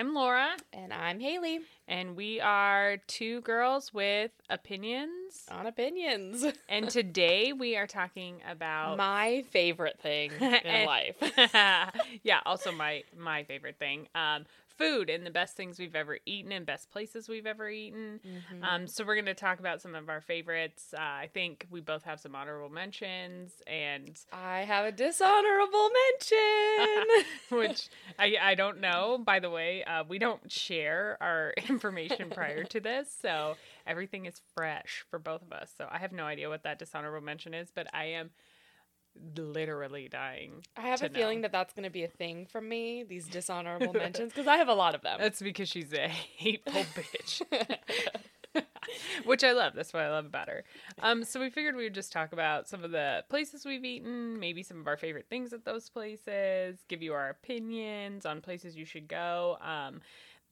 I'm Laura, And I'm Haley and we are two girls with opinions. on opinions. And today we are talking about My favorite thing in life. yeah, also my my favorite thing. Um, food and the best things we've ever eaten and best places we've ever eaten. Mm-hmm. Um, so we're going to talk about some of our favorites. Uh, I think we both have some honorable mentions, and I have a dishonorable mention. which I I don't know. By the way, uh, we don't share our information prior to this, so everything is fresh for both of us. So I have no idea what that dishonorable mention is, but I am literally dying. I have a feeling that that's going to be a thing from me, these dishonorable mentions, because I have a lot of them. That's because she's a hateful bitch. Which I love. That's what I love about her. Um, so we figured we would just talk about some of the places we've eaten, maybe some of our favorite things at those places, give you our opinions on places you should go. Um,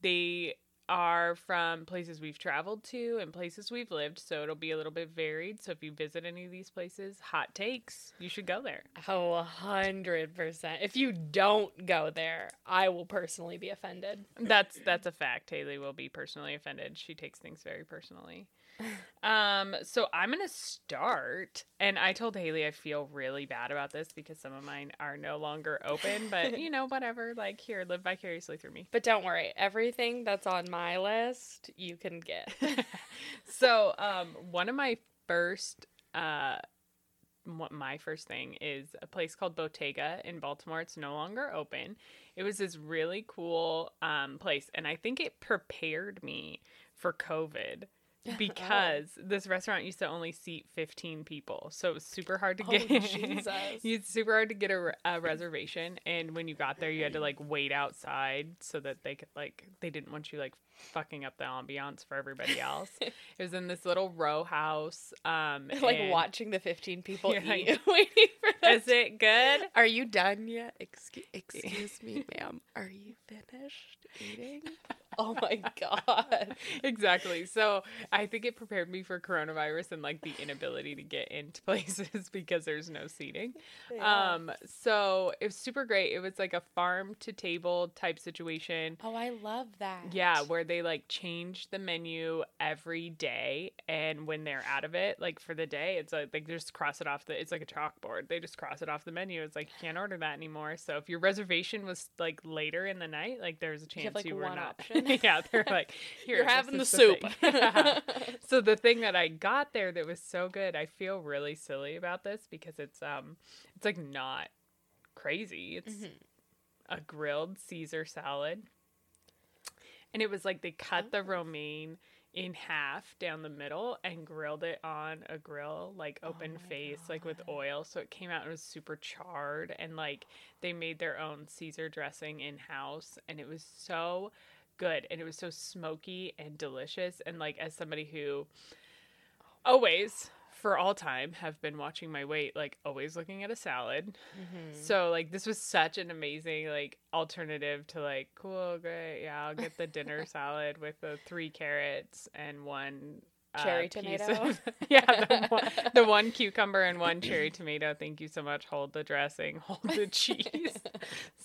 they are from places we've traveled to and places we've lived, so it'll be a little bit varied. So if you visit any of these places, hot takes, you should go there. Oh, a hundred percent. If you don't go there, I will personally be offended. That's that's a fact. Haley will be personally offended. She takes things very personally. Um, so I'm gonna start, and I told Haley I feel really bad about this because some of mine are no longer open. But you know, whatever. Like here, live vicariously through me. But don't worry, everything that's on my list you can get. so um, one of my first uh. What my first thing is a place called Bottega in Baltimore. It's no longer open. It was this really cool um, place, and I think it prepared me for COVID because oh. this restaurant used to only seat 15 people so it was super hard to Oh, get Jesus. it's super hard to get a, a reservation and when you got there you had to like wait outside so that they could like they didn't want you like fucking up the ambiance for everybody else it was in this little row house um like and- watching the 15 people like, eat, waiting for them. is it good Are you done yet? Excuse, excuse me, ma'am. Are you finished eating? Oh my god. exactly. So I think it prepared me for coronavirus and like the inability to get into places because there's no seating. Yeah. Um, so it was super great. It was like a farm to table type situation. Oh, I love that. Yeah, where they like change the menu every day, and when they're out of it, like for the day, it's like they just cross it off the. It's like a chalkboard. They just cross it off the menu. It's like you can't order that anymore. So if your reservation was like later in the night, like there's a chance You have, like, were one not. yeah, they're like, here, You're having the soup. Yeah. so the thing that I got there that was so good, I feel really silly about this because it's um, it's like not crazy. It's Mhm. a grilled Caesar salad. And it was like they cut the oh. romaine in half down the middle and grilled it on a grill, like oh open Oh face, like with oil. So it came out and it was super charred. And like they made their own Caesar dressing in house. And it was so good. And it was so smoky and delicious. And like, as somebody who always, for all time, have been watching my weight, like always looking at a salad. Mhm. So like this was such an amazing like alternative to like cool great yeah I'll get the dinner salad with the three carrots and one uh, Cherry piece tomato. of- yeah the one, the one cucumber and one cherry tomato thank you so much hold the dressing hold the cheese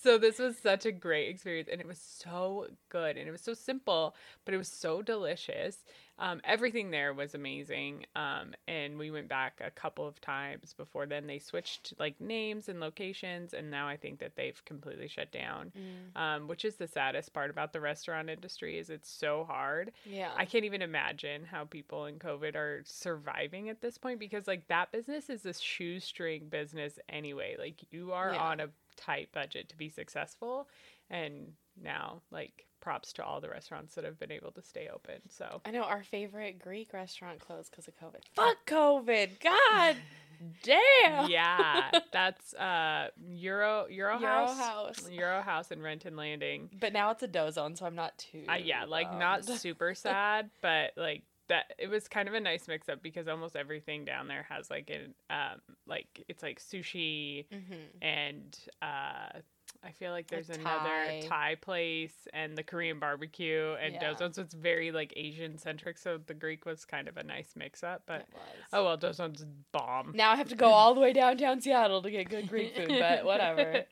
so this was such a great experience and it was so good and it was so simple but it was so delicious um, everything there was amazing um, and we went back a couple of times before then they switched like names and locations and now i think that they've completely shut down Mm. um, which is the saddest part about the restaurant industry is it's so hard Yeah. I can't even imagine how people in COVID are surviving at this point because like that business is a shoestring business anyway. Like you are Yeah. on a tight budget to be successful and now like props to all the restaurants that have been able to stay open. So I know our favorite Greek restaurant closed because of COVID. Fuck COVID. God damn. yeah, that's uh Euro Euro, Euro House House. Euro House in Renton Landing. But now it's a dough zone, so I'm not too. Uh, yeah, like not super sad, but like that it was kind of a nice mix up because almost everything down there has like an um like it's like sushi Mhm. and uh I feel like there's Like another Thai. Thai place and the Korean barbecue and Yeah. Dough Zone. So it's very like Asian centric. So the Greek was kind of a nice mix up. But It was. oh well, Dough Zone's bomb. Now I have to go all the way downtown Seattle to get good Greek food, but whatever.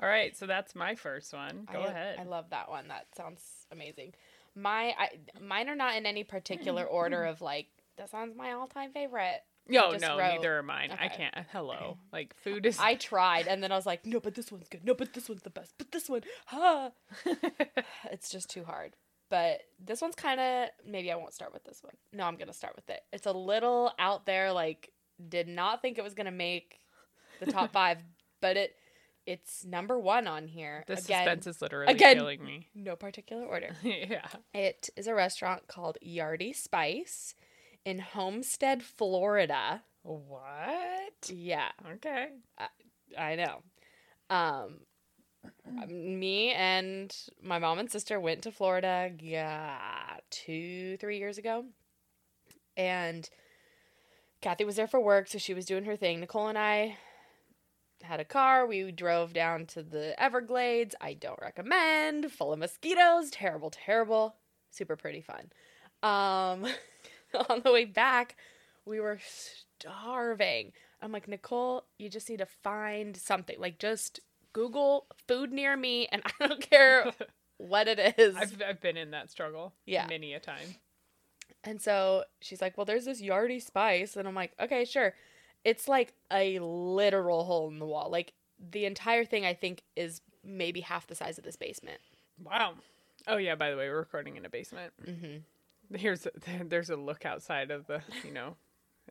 All right, so that's my first one. Go I, ahead. I love that one. That sounds amazing. My I, mine are not in any particular order of like that sounds my all-time favorite. no, no, wrote- neither are mine. I can't. Hello, like food is. I tried and then I was like, no, but this one's good. No, but this one's the best. But this one, huh? it's just too hard. But this one's kind of maybe I won't start with this one. No, I'm gonna start with it. It's a little out there. Like, did not think it was gonna make the top five, but it it's number one on here. the Again, suspense is literally again- killing me. no particular order. yeah. It is a restaurant called Yardie Spice in Homestead, Florida. What? Yeah, Okay. I know. Um, me and my mom and sister went to Florida yeah, two, three years ago. And Kathy was there for work, so she was doing her thing. Nicole and I had a car. We drove down to the Everglades. I don't recommend. Full of mosquitoes. Terrible, terrible. Super pretty fun. Um, on the way back, we were starving. I'm like, Nicole, you just need to find something. Like, just Google food near me, and I don't care what it is. I've I've been in that struggle. Yeah. Many a time. And so she's like, Well, there's this Yardie Spice. And I'm like, Okay, sure. It's like a literal hole in the wall. Like, the entire thing, I think, is maybe half the size of this basement. Wow. Oh yeah. By the way, we're recording in a basement. Mm-hmm. Here's there's a look outside of the you know,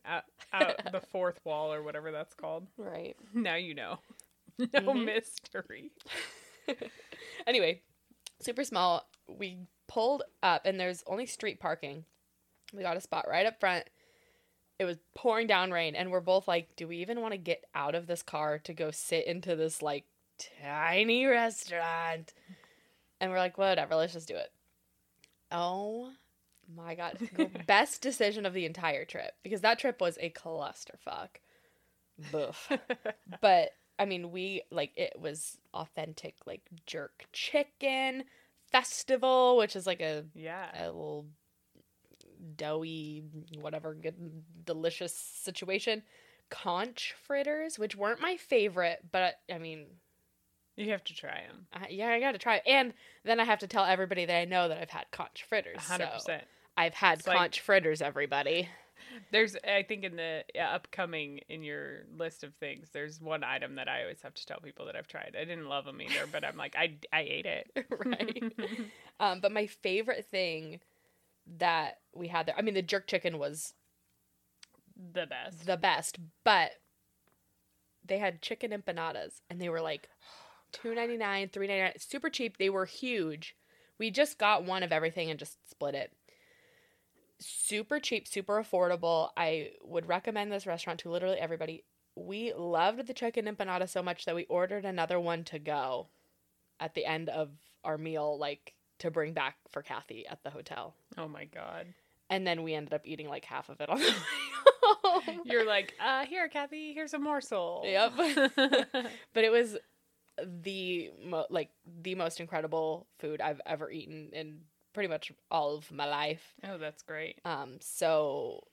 out, out the fourth wall or whatever that's called. Right. Now you know. No Mhm. mystery. Anyway, super small. We pulled up, and there's only street parking. We got a spot right up front. It was pouring down rain, and we're both like, do we even want to get out of this car to go sit into this like tiny restaurant? And we're like, whatever, let's just do it. Oh my god. Best decision of the entire trip because that trip was a clusterfuck. Boof. But I mean, we like it was authentic like jerk chicken festival, which is like a, yeah. a little doughy, whatever, good, delicious situation. Conch fritters, which weren't my favorite, but I mean, You have to try them. I, yeah, I got to try it. And then I have to tell everybody that I know that I've had conch fritters. hundred So percent. I've had It's like- conch fritters, everybody. There's, I think, in the upcoming in your list of things, there's one item that I always have to tell people that I've tried. I didn't love them either, but I'm like, I, I ate it. right. Um, but my favorite thing that we had there, I mean, the jerk chicken was the best. the best, but they had chicken empanadas and they were like two ninety nine, three ninety nine, super cheap. They were huge. We just got one of everything and just split it. Super cheap, super affordable. I would recommend this restaurant to literally everybody. We loved the chicken empanada so much that we ordered another one to go at the end of our meal, like to bring back for Kathy at the hotel. Oh my god. And then we ended up eating like half of it on the way home. You're like, uh, here, Kathy, here's a morsel. Yep. but it was the mo- like the most incredible food I've ever eaten in pretty much all of my life. oh, that's great. Um, so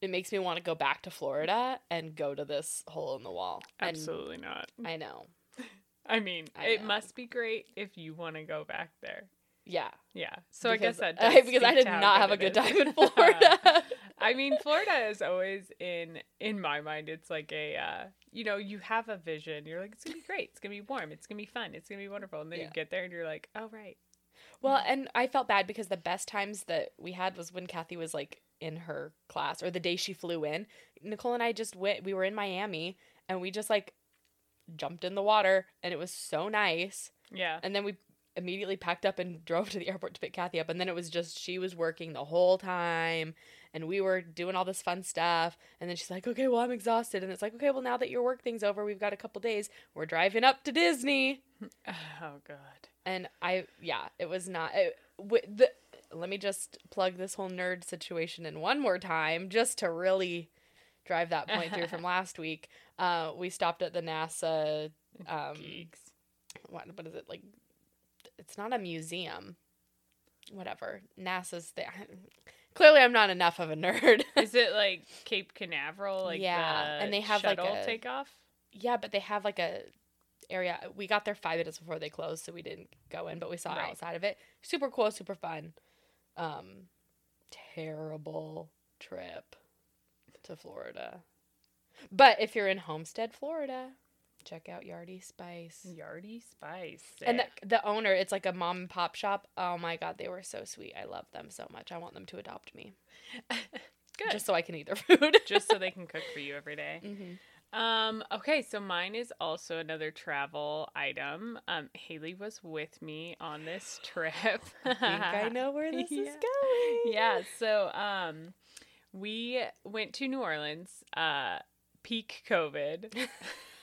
it makes me want to go back to Florida and go to this hole in the wall. And Absolutely not. I know. I mean, I it must be great if you want to go back there. Yeah. Yeah. So I guess Because- that does because I did not have a good time in Florida. I mean, Florida is always in in my mind. It's like a uh, you know, you have a vision. You're like, it's gonna be great. It's gonna be warm. It's gonna be fun. It's gonna be wonderful. And then Yeah. you get there and you're like, oh right. Well, and I felt bad because the best times that we had was when Kathy was like in her class or the day she flew in. Nicole and I just went, we were in Miami and we just like jumped in the water and it was so nice. Yeah. And then we immediately packed up and drove to the airport to pick Kathy up. And then it was just, she was working the whole time and we were doing all this fun stuff. And then she's like, okay, well, I'm exhausted. And it's like, okay, well, now that your work thing's over, we've got a couple days. We're driving up to Disney Oh god. and I yeah, it was not it, wi- the. Let me just plug this whole nerd situation in one more time, just to really drive that point through from last week. Uh, we stopped at the NASA um, what what is it like? It's not a museum. Whatever. NASA's there. Clearly, I'm not enough of a nerd. Is it like Cape Canaveral? Like Yeah, the and they have, like, a- takeoff. yeah, but they have like a area. We got there five minutes before they closed, so we didn't go in, but we saw Right. outside of it. Super cool, super fun. Um, terrible trip to Florida. But if you're in Homestead, Florida, check out Yardie Spice. Yardie Spice. And the, the owner, it's like a mom and pop shop. Oh my god, they were so sweet. I love them so much. I want them to adopt me, good. just so I can eat their food. Just so they can cook for you every day. hmm Um, okay, so mine is also another travel item. Um, Haley was with me on this trip. I think I know where this Yeah. is going. yeah, so um we went to New Orleans, uh peak COVID.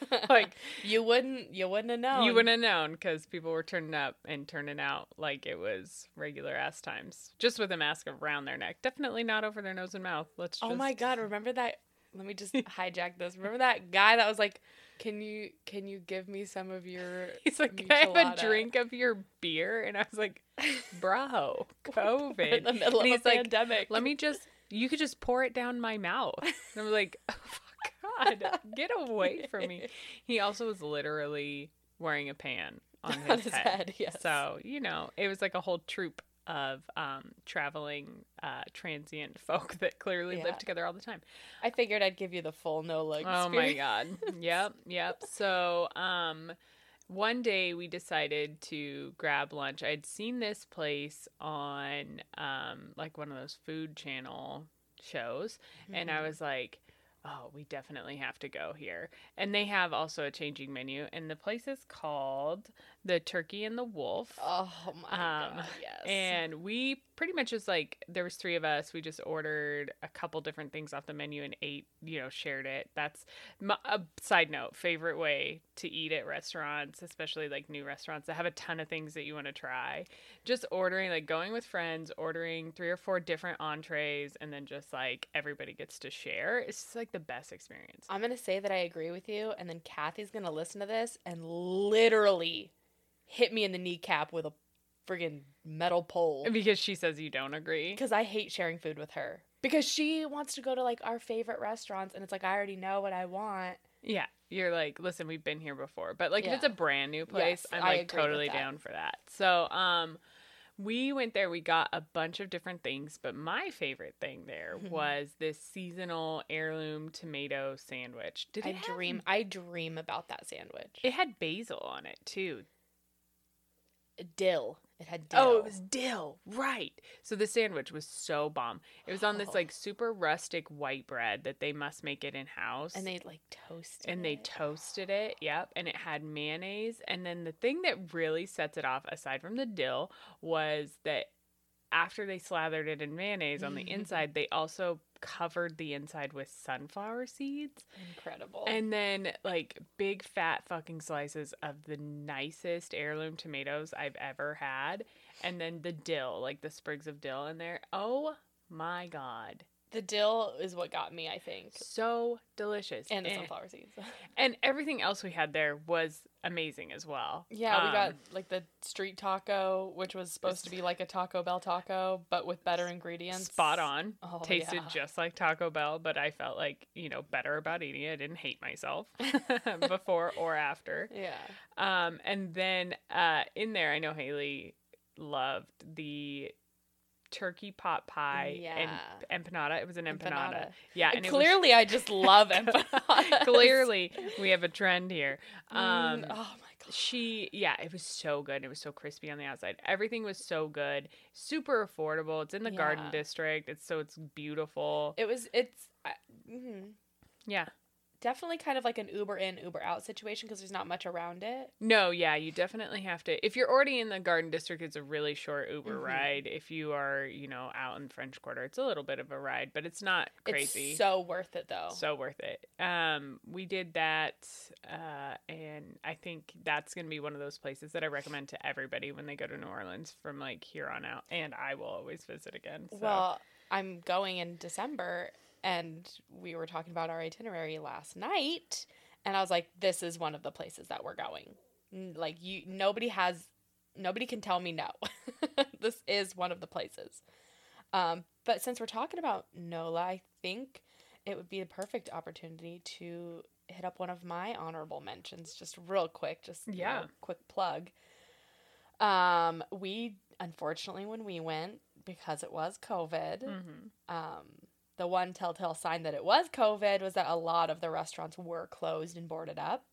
like you wouldn't, you wouldn't have known. you wouldn't have known because people were turning up and turning out like it was regular ass times, just with a mask around their neck. Definitely not over their nose and mouth. Let's. Just... Oh my god! Remember that? Let me just hijack this. Remember that guy that was like, "Can you can you give me some of your?" He's like, "Can I have a drink of your beer?" And I was like, "Bro, COVID." in the middle And of a like, pandemic. Let me just. You could just pour it down my mouth. And I'm like, oh, God, get away from me. He also was literally wearing a pan on his, On his head. head, yes. So you know, it was like a whole troop of um, traveling uh, transient folk that clearly Yeah. live together all the time. I figured I'd give you the full no leg. Oh my god. Yep, yep. So, um one day we decided to grab lunch. I'd seen this place on um like one of those food channel shows and I was like, "Oh, we definitely have to go here." And they have also a changing menu and the place is called The Turkey and the Wolf. Oh my Um, god! Yes. And we pretty much just like there was three of us. We just ordered a couple different things off the menu and ate. You know, shared it. That's my, a side note. Favorite way to eat at restaurants, especially like new restaurants that have a ton of things that you want to try. Just ordering, like going with friends, ordering three or four different entrees, and then just like everybody gets to share. It's just like the best experience. I'm gonna say that I agree with you, and then Kathy's gonna listen to this and literally hit me in the kneecap with a friggin' metal pole Because she says you don't agree. because I hate sharing food with her. Because she wants to go to like our favorite restaurants, and it's like I already know what I want. Yeah, you're like, listen, we've been here before, but like if it's a brand new place, Yes, I'm like totally down for that. So, um, we went there. We got a bunch of different things, but my favorite thing there Mhm. was this seasonal heirloom tomato sandwich. Did I have- dream. I dream about that sandwich. It had basil on it too. Dill. It had dill. Oh, it was dill, right? So the sandwich was so bomb. It was on this Oh. like super rustic white bread that they must make it in house, and they like toasted. and they it. toasted it yep and it had mayonnaise and then the thing that really sets it off aside from the dill was that after they slathered it in mayonnaise on the inside they also covered the inside with sunflower seeds. Incredible. and then like big fat fucking slices of the nicest heirloom tomatoes i've ever had. And then the dill like the sprigs of dill in there. Oh my god the dill is what got me, I think, so delicious and the sunflower seeds. and everything else we had there was amazing as well. Yeah, we got Um, like the street taco, which was supposed to be like a Taco Bell taco, but with better ingredients. spot on. Oh, Tasted yeah. just like Taco Bell, but I felt like you know better about eating it. I didn't hate myself before or after. Yeah. Um, and then uh, in there, I know Haley loved the turkey pot pie Yeah. and empanada. It was an empanada. Empanada. Yeah, And and it was- clearly, I just love empanada. clearly we have a trend here. Mm, Um, oh my god. she yeah it was so good it was so crispy on the outside everything was so good super affordable it's in the garden district it's so it's beautiful It was. It's. I, mhm. yeah Definitely kind of like an Uber in, Uber out situation because there's not much around it. no yeah you definitely have to if you're already in the garden district it's a really short uber Mhm. ride if you are you know out in french quarter it's a little bit of a ride but it's not crazy It's so worth it though. so worth it um we did that uh and i think that's gonna be one of those places that i recommend to everybody when they go to new orleans from like here on out and i will always visit again so. Well, I'm going in December, and we were talking about our itinerary last night, and I was like, "This is one of the places that we're going." Like you nobody has nobody can tell me no. this is one of the places. Um, but since we're talking about NOLA, I think it would be a perfect opportunity to hit up one of my honorable mentions just real quick, just you know, Yeah. quick plug. Um, we unfortunately when we went because it was COVID, hmm um, the one telltale sign that it was COVID was that a lot of the restaurants were closed and boarded up,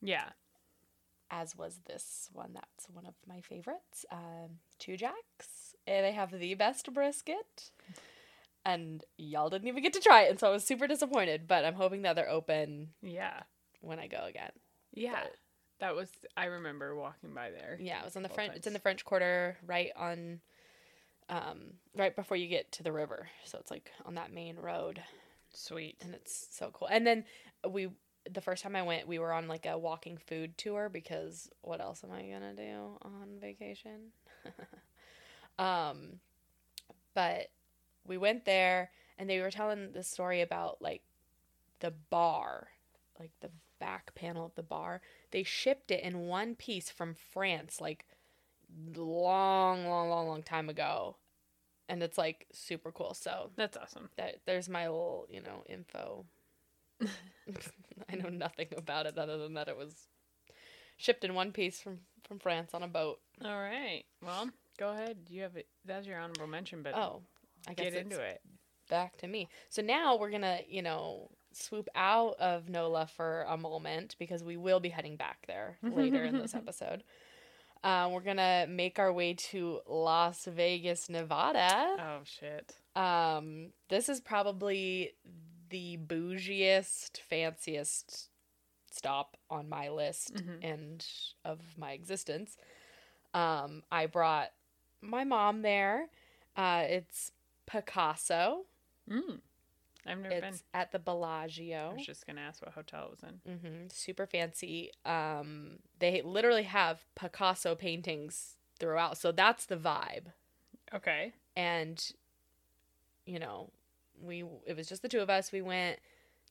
Yeah. as was this one. That's one of my favorites. Um, Tujague's. Eh, They have the best brisket. And y'all didn't even get to try it, and so I was super disappointed. But I'm hoping that they're open Yeah. when I go again. Yeah. But- That was I remember walking by there. Yeah, it was on the French. It's in the French Quarter, right on, um, right before you get to the river. So it's like on that main road. Sweet. and it's so cool. And then we the first time I went, we were on like a walking food tour because what else am I gonna do on vacation? um, but we went there and they were telling the story about like the bar, like the back panel of the bar. They shipped it in one piece from France, like long, long, long, long time ago. And it's like super cool. So That's awesome. that there's my little you know info i know nothing about it other than that it was shipped in one piece from from france on a boat All right. Well, go ahead. You have it. That's your honorable mention, but oh i guess get into it. back to me so now we're gonna you know swoop out of nola for a moment because we will be heading back there later in this episode uh, we're gonna make our way to las vegas nevada Oh shit. Um, this is probably the bougiest, fanciest stop on my list Mhm. and of my existence. Um, I brought my mom there. Uh, it's Picasso. Mm. I've never been. It's at the been. I was just gonna ask what hotel it was in. hmm Super fancy. Um, they literally have Picasso paintings throughout, so that's the vibe. Okay. and you know we it was just the two of us we went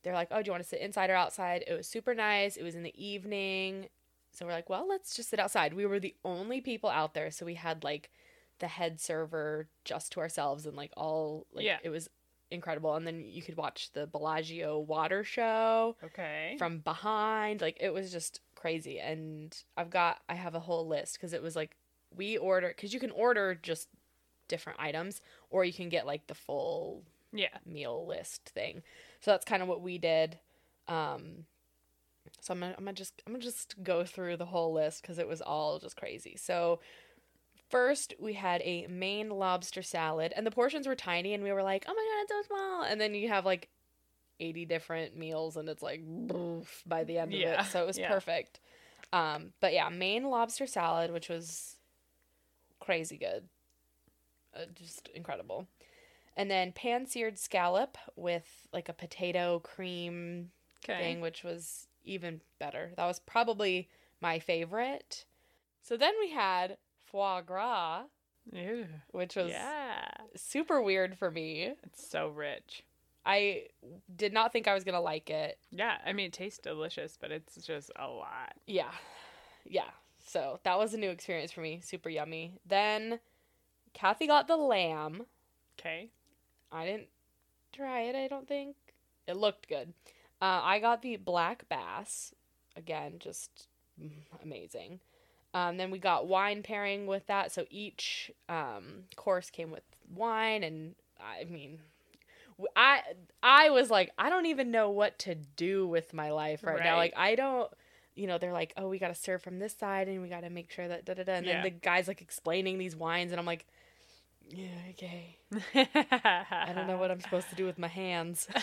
they're like oh do you want to sit inside or outside it was super nice it was in the evening so we're like well let's just sit outside we were the only people out there so we had like the head server just to ourselves and like all like Yeah. it was incredible and then you could watch the Bellagio water show Okay. from behind. Like it was just crazy. And I've got I have a whole list because it was like we order because you can order just different items or you can get like the full yeah. meal list thing. So that's kind of what we did. Um, so I'm gonna, I'm gonna just I'm gonna just go through the whole list because it was all just crazy. So first we had a Maine lobster salad, and the portions were tiny, and we were like, oh my god, it's so small. And then you have like 80 different meals, and it's like boof by the end of Yeah, it. So it was yeah. perfect. Um, but yeah, Maine lobster salad, which was crazy good, uh, just incredible. And then pan seared scallop with like a potato cream Okay. thing, which was even better. That was probably my favorite. So then we had foie gras, Ew. which was Yeah. super weird for me. It's so rich. I did not think I was gonna like it. Yeah. I mean, it tastes delicious, but it's just a lot. Yeah. Yeah. So that was a new experience for me. Super yummy. Then Kathy got the lamb. Okay. I didn't try it, I don't think. It looked good. Uh, I got the black bass. Again, just mm, amazing. Um, then we got wine pairing with that. So each um, course came with wine, and I mean, I I was like, I don't even know what to do with my life right, now. Like, I don't. You know, they're like, oh, we got to serve from this side, and we got to make sure that da da da. And Yeah. then the guy's like explaining these wines, and I'm like, yeah, okay. I don't know what I'm supposed to do with my hands.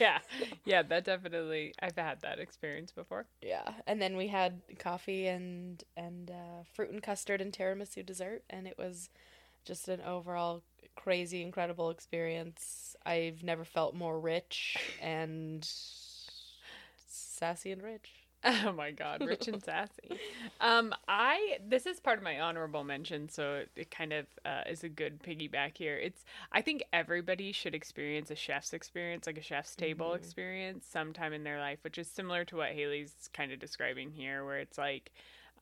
yeah. Yeah, that definitely I've had that experience before. yeah, and then we had coffee and and uh, fruit and custard and tiramisu dessert, and it was just an overall crazy, incredible experience. I've never felt more rich and sassy and rich. Oh my god, rich and sassy. Um, I this is part of my honorable mention, so it, it kind of uh, is a good piggyback here. It's I think everybody should experience a chef's experience, like a chef's table Mhm. experience, sometime in their life, which is similar to what Haley's kind of describing here, where it's like.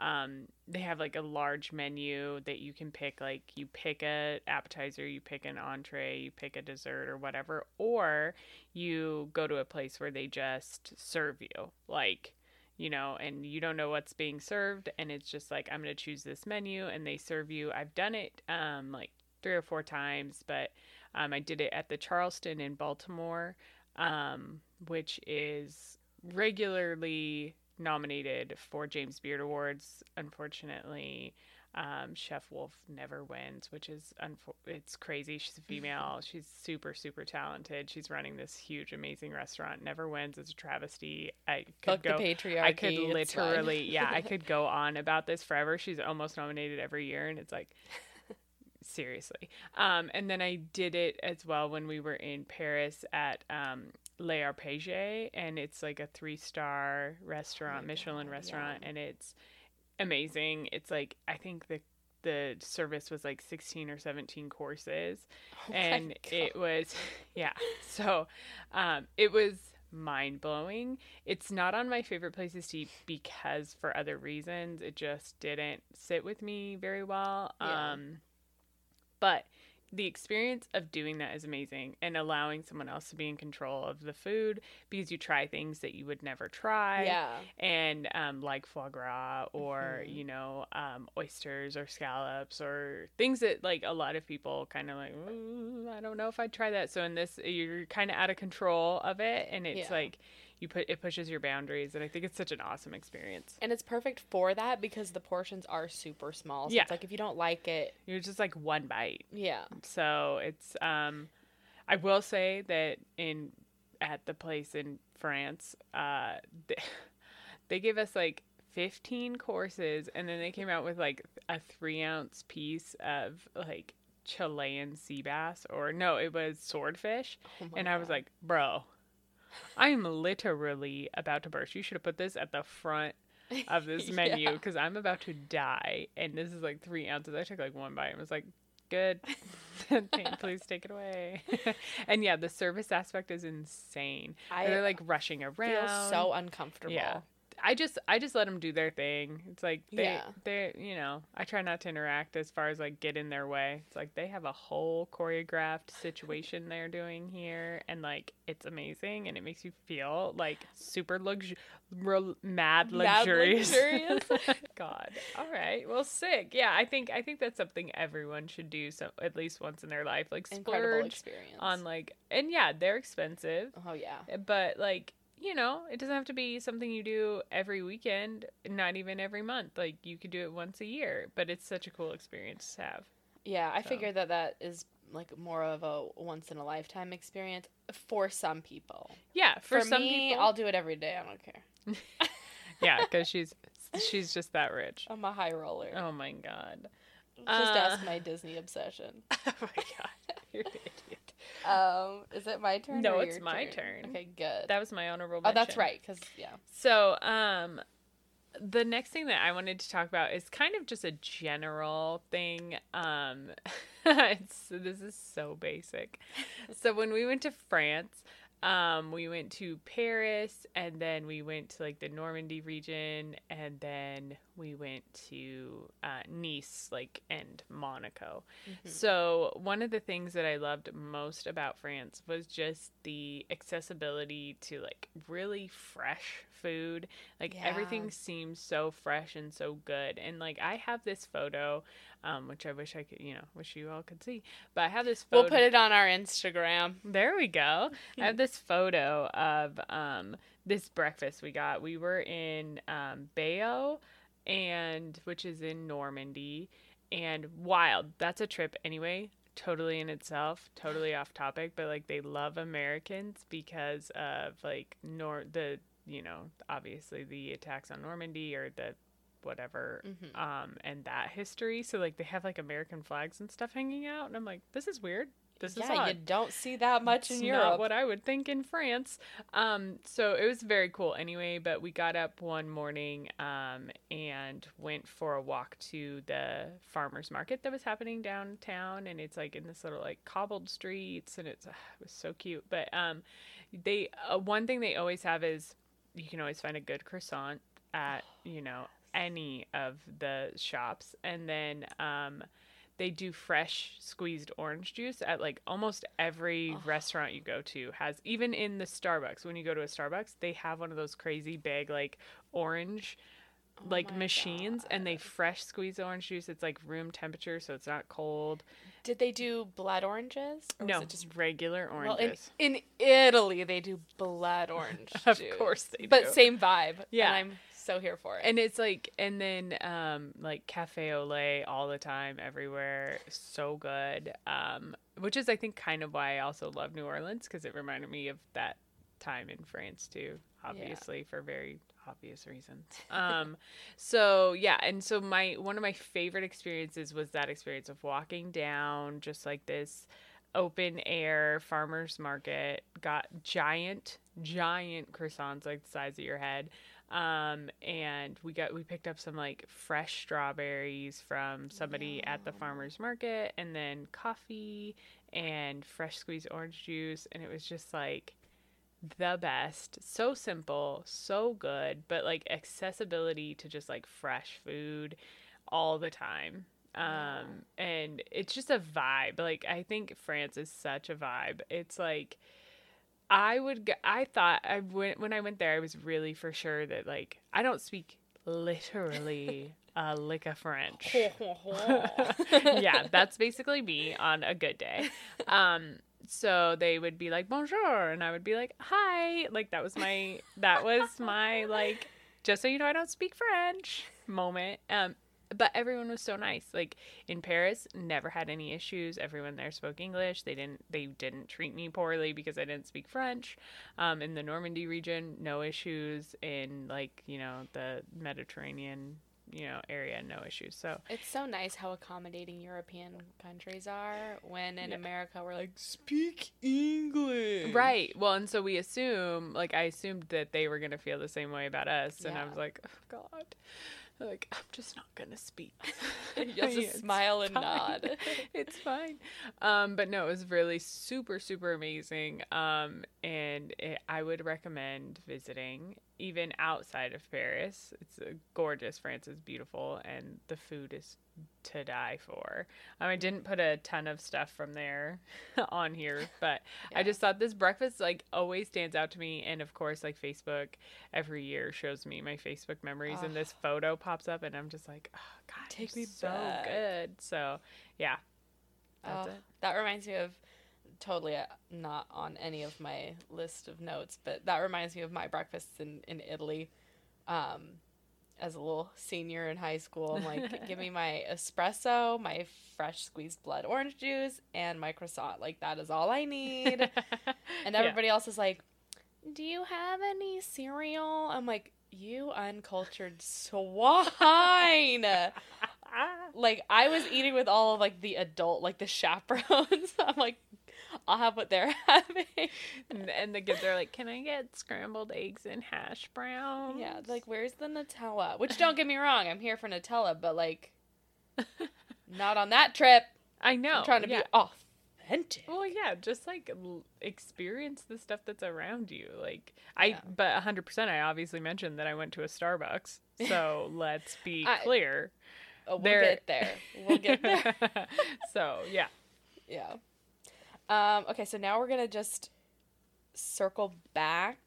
Um, they have like a large menu that you can pick like you pick a appetizer you pick an entree you pick a dessert or whatever or you go to a place where they just serve you like you know, and you don't know what's being served, and it's just like I'm gonna choose this menu, and they serve you. I've done it um, like three or four times, but um, I did it at the Charleston in Baltimore, um, which is regularly nominated for James Beard Awards. Unfortunately, um, Chef Wolf never wins, which is unfo- it's crazy. She's a female. She's super super talented. She's running this huge amazing restaurant. Never wins. It's a travesty. I could Fuck go. the patriarchy. I could literally, yeah, I could go on about this forever. She's almost nominated every year, and it's like, seriously. Um, and then I did it as well when we were in Paris at um, Le Arpege, and it's like a three star restaurant, my Michelin God, restaurant, yeah. and it's amazing. It's like I think the the service was like 16 or 17 courses. Oh and it was yeah. So um it was mind blowing it's not on my favorite places to eat because for other reasons. It just didn't sit with me very well. Yeah. um but the experience of doing that is amazing and allowing someone else to be in control of the food because you try things that you would never try yeah. and um, like foie gras or Mhm. you know um, oysters or scallops or things that like a lot of people kind of like I don't know if I'd try that. So in this, you're kind of out of control of it, and it's Yeah. like you put it pushes your boundaries, and I think it's such an awesome experience. And it's perfect for that because the portions are super small. So Yeah. it's like if you don't like it, You're just like one bite. yeah. So it's um I will say that in at the place in France, uh they, they gave us like 15 courses and then they came out with like a 3 ounce piece of like Chilean sea bass or no, it was swordfish Oh and I was God. like, "Bro, I am literally about to burst. You should have put this at the front of this menu Yeah. because I'm about to die. And this is like three ounces. I took like one bite and was like, good. Please take it away. and yeah, the service aspect is insane. I They're like rushing around. so uncomfortable. Yeah. I just I just let them do their thing. It's like they Yeah. they you know I try not to interact as far as like get in their way. It's like they have a whole choreographed situation they're doing here, and like it's amazing, and it makes you feel like super lux ro- mad Mad luxurious. luxurious. God, all right, well, sick. Yeah, I think I think that's something everyone should do so at least once in their life, like Incredible splurge experience. on like and yeah, they're expensive oh yeah. but like you know it doesn't have to be something you do every weekend not even every month like you could do it once a year but it's such a cool experience to have Yeah, I So. figure that that is like more of a once in a lifetime experience for some people. yeah for, For, some me, people I'll do it every day. I don't care. yeah because she's she's just that rich I'm a high roller. oh my god Just uh, ask my Disney obsession. oh my god you're an idiot Um, is it my turn? No, it's my turn. Okay, good. that was my honorable Mention. oh, that's right. Because yeah, So, um, the next thing that I wanted to talk about is kind of just a general thing. Um, it's, this is so basic. So when we went to France, um, we went to Paris, and then we went to like the Normandy region, and then we went to uh, Nice, like and Monaco. Mm-hmm. So, one of the things that I loved most about France was just the accessibility to like really fresh food. Like Yeah. everything seems so fresh and so good. And like I have this photo um which I wish I could, you know, wish you all could see. But I have this photo we'll put it on our Instagram. there we go. I have this photo of um this breakfast we got. We were in um Bayeux and which is in Normandy and wild. That's a trip anyway. Totally in itself, totally off topic, but like they love Americans because of like nor the you know, obviously the attacks on Normandy or the whatever, Mhm. um, and that history. So like they have like American flags and stuff hanging out, and I'm like, this is weird. This is yeah, odd. you don't see that much in Europe. Not what I would think in France. Um, so it was very cool anyway. But we got up one morning um, and went for a walk to the farmers market that was happening downtown, and it's like in this little like cobbled streets, and it's uh, it was so cute. But um, they uh, one thing they always have is you can always find a good croissant at you know any of the shops, and then um they do fresh squeezed orange juice at like almost every Oh. restaurant you go to has even in the Starbucks when you go to a Starbucks they have one of those crazy big like orange Oh like machines and they fresh squeeze orange juice it's like room temperature so it's not cold Did they do blood oranges? No it just regular well, in, oranges in Italy they do blood orange. of course they do but same vibe. Yeah. So here for it. and it's like and then um like cafe au lait all the time everywhere so good. Um which is i think kind of why i also love new orleans because it reminded me of that time in france too obviously for very obvious reasons. Um so yeah and so my one of my favorite experiences was that experience of walking down just like this open air farmers market got giant giant croissants like the size of your head um and we got we picked up some like fresh strawberries from somebody at the farmers market and then coffee and fresh squeezed orange juice. And it was just like the best. So simple so good but like accessibility to just like fresh food all the time. Um and it's just a vibe. Like i think france is such a vibe. It's like i would g- i thought i went when i went there i was really for sure that like i don't speak literally a lick of french yeah, that's basically me on a good day. Um, so they would be like bonjour, and I would be like hi. Like that was my that was my like just so you know I don't speak French moment. Um, but everyone was so nice. Like in Paris, never had any issues. Everyone there spoke English. They didn't they didn't treat me poorly because I didn't speak French. Um, in the Normandy region, no issues. In like you know the Mediterranean you know area, no issues. So It's so nice how accommodating European countries are when in Yeah. America we're like, speak English. Right. Well, and so we assume, like, I assumed that they were going to feel the same way about us. And I was like, oh, God. Like, I'm just not to speak. You'll just It's smile and fine. nod. it's fine. Um, but no, it was really super, super amazing. Um, and it, I would recommend visiting even outside of Paris. It's gorgeous. France is beautiful, and the food is to die for. Um, I didn't put a ton of stuff from there on here, but I just thought this breakfast like always stands out to me. And of course, like Facebook every year shows me my Facebook memories, and this photo pops up, and I'm just like, oh, God, Take me so back." good. So yeah, Oh. That reminds me of totally uh, not on any of my list of notes, but that reminds me of my breakfasts in, in Italy. Um, as a little senior in high school, I'm like, give me my espresso, my fresh squeezed blood orange juice, and my croissant. Like, that is all I need. And Yeah. everybody else is like, Do you have any cereal? I'm like, You uncultured swine. like, I was eating with all of like the adult, like the chaperones. I'm like, I'll have what they're having. and, and the kids are like, "Can I get scrambled eggs and hash browns?" Yeah, like, where's the Nutella? Which, don't get me wrong, I'm here for Nutella, but like, not on that trip. I know. I'm trying to yeah. be authentic. Well, yeah, just like l- experience the stuff that's around you. Like I, Yeah. but hundred percent. I obviously mentioned that I went to a Starbucks, so let's be I- clear. Oh, we'll There- get there. We'll get there. so yeah, Yeah. Um, okay, so now we're gonna just circle back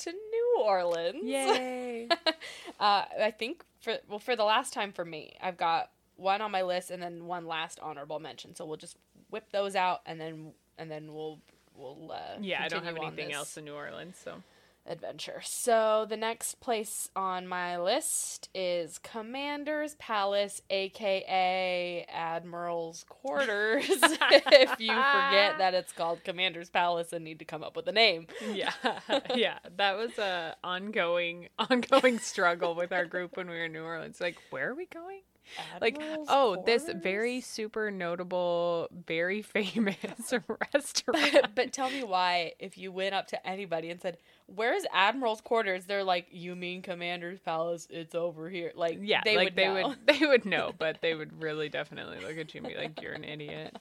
to New Orleans. yay! uh, I think for well for the last time for me, I've got one on my list and then one last honorable mention. So we'll just whip those out and then and then we'll we'll uh, yeah, I don't have anything else in New Orleans, so adventure. So the next place on my list is Commander's Palace, aka Admiral's Quarters. if you forget that it's called Commander's Palace and need to come up with a name. Yeah, yeah, that was a ongoing, ongoing struggle with our group when we were in New Orleans. Like, where are we going? like oh this very super notable very famous restaurant. but, but tell me why if you went up to anybody and said where's admiral's quarters? They're like you mean commander's palace? It's over here. Like yeah they like would they know. would they would know but they would really definitely look at you and be like you're an idiot.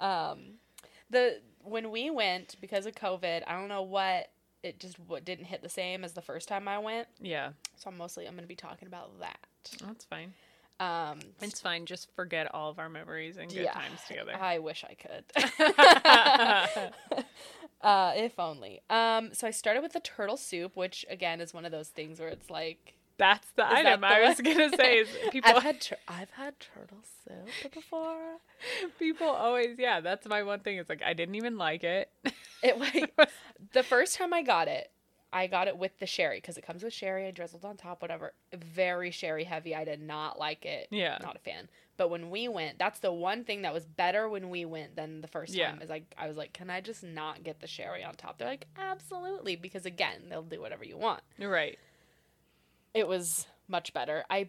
Um the when we went because of covid i don't know what it just what didn't hit the same as the first time i went. Yeah. So i'm mostly i'm going to be talking about that. That's fine um it's fine just forget all of our memories and good Yeah. times together i wish i could uh if only um so i started with the turtle soup which again is one of those things where it's like that's the that item the i was gonna say is people I've had tur- I've had turtle soup before. people always yeah that's my one thing it's like i didn't even like it It like the first time I got it, I got it with the sherry because it comes with sherry. I drizzled on top, whatever. Very sherry heavy. I did not like it. Yeah. not a fan. But when we went, that's the one thing that was better when we went than the first Yeah. time. Is like I was like, can I just not get the sherry on top? They're like, absolutely, because again, they'll do whatever you want. right It was much better. I.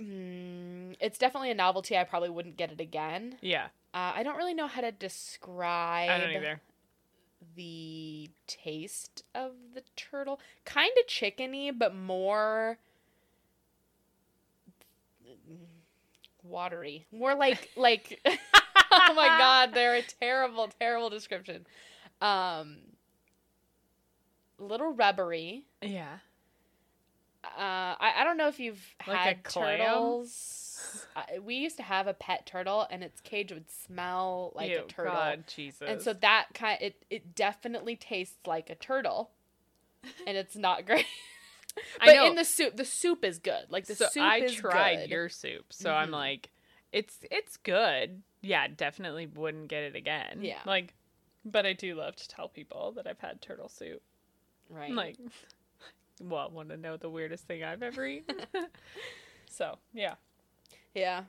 Mm, it's definitely a novelty. I probably wouldn't get it again. yeah Uh, I don't really know how to describe i don't either the taste of the turtle. Kind of chickeny, but more watery. More like like Oh my god, they're a terrible terrible description. Um little rubbery. yeah Uh I, I don't know if you've Like had turtles. I, we used to have a pet turtle and its cage would smell like Ew, a turtle. God, jesus And so that kind it it definitely tastes like a turtle, and it's not great. I but know. in the soup, the soup is good. Like the so soup I is tried good. your soup, so I'm Mhm. like, it's it's good. Yeah, definitely wouldn't get it again. Yeah. like, but I do love to tell people that I've had turtle soup. right. I'm like, well, want to know the weirdest thing I've ever eaten? so yeah, yeah,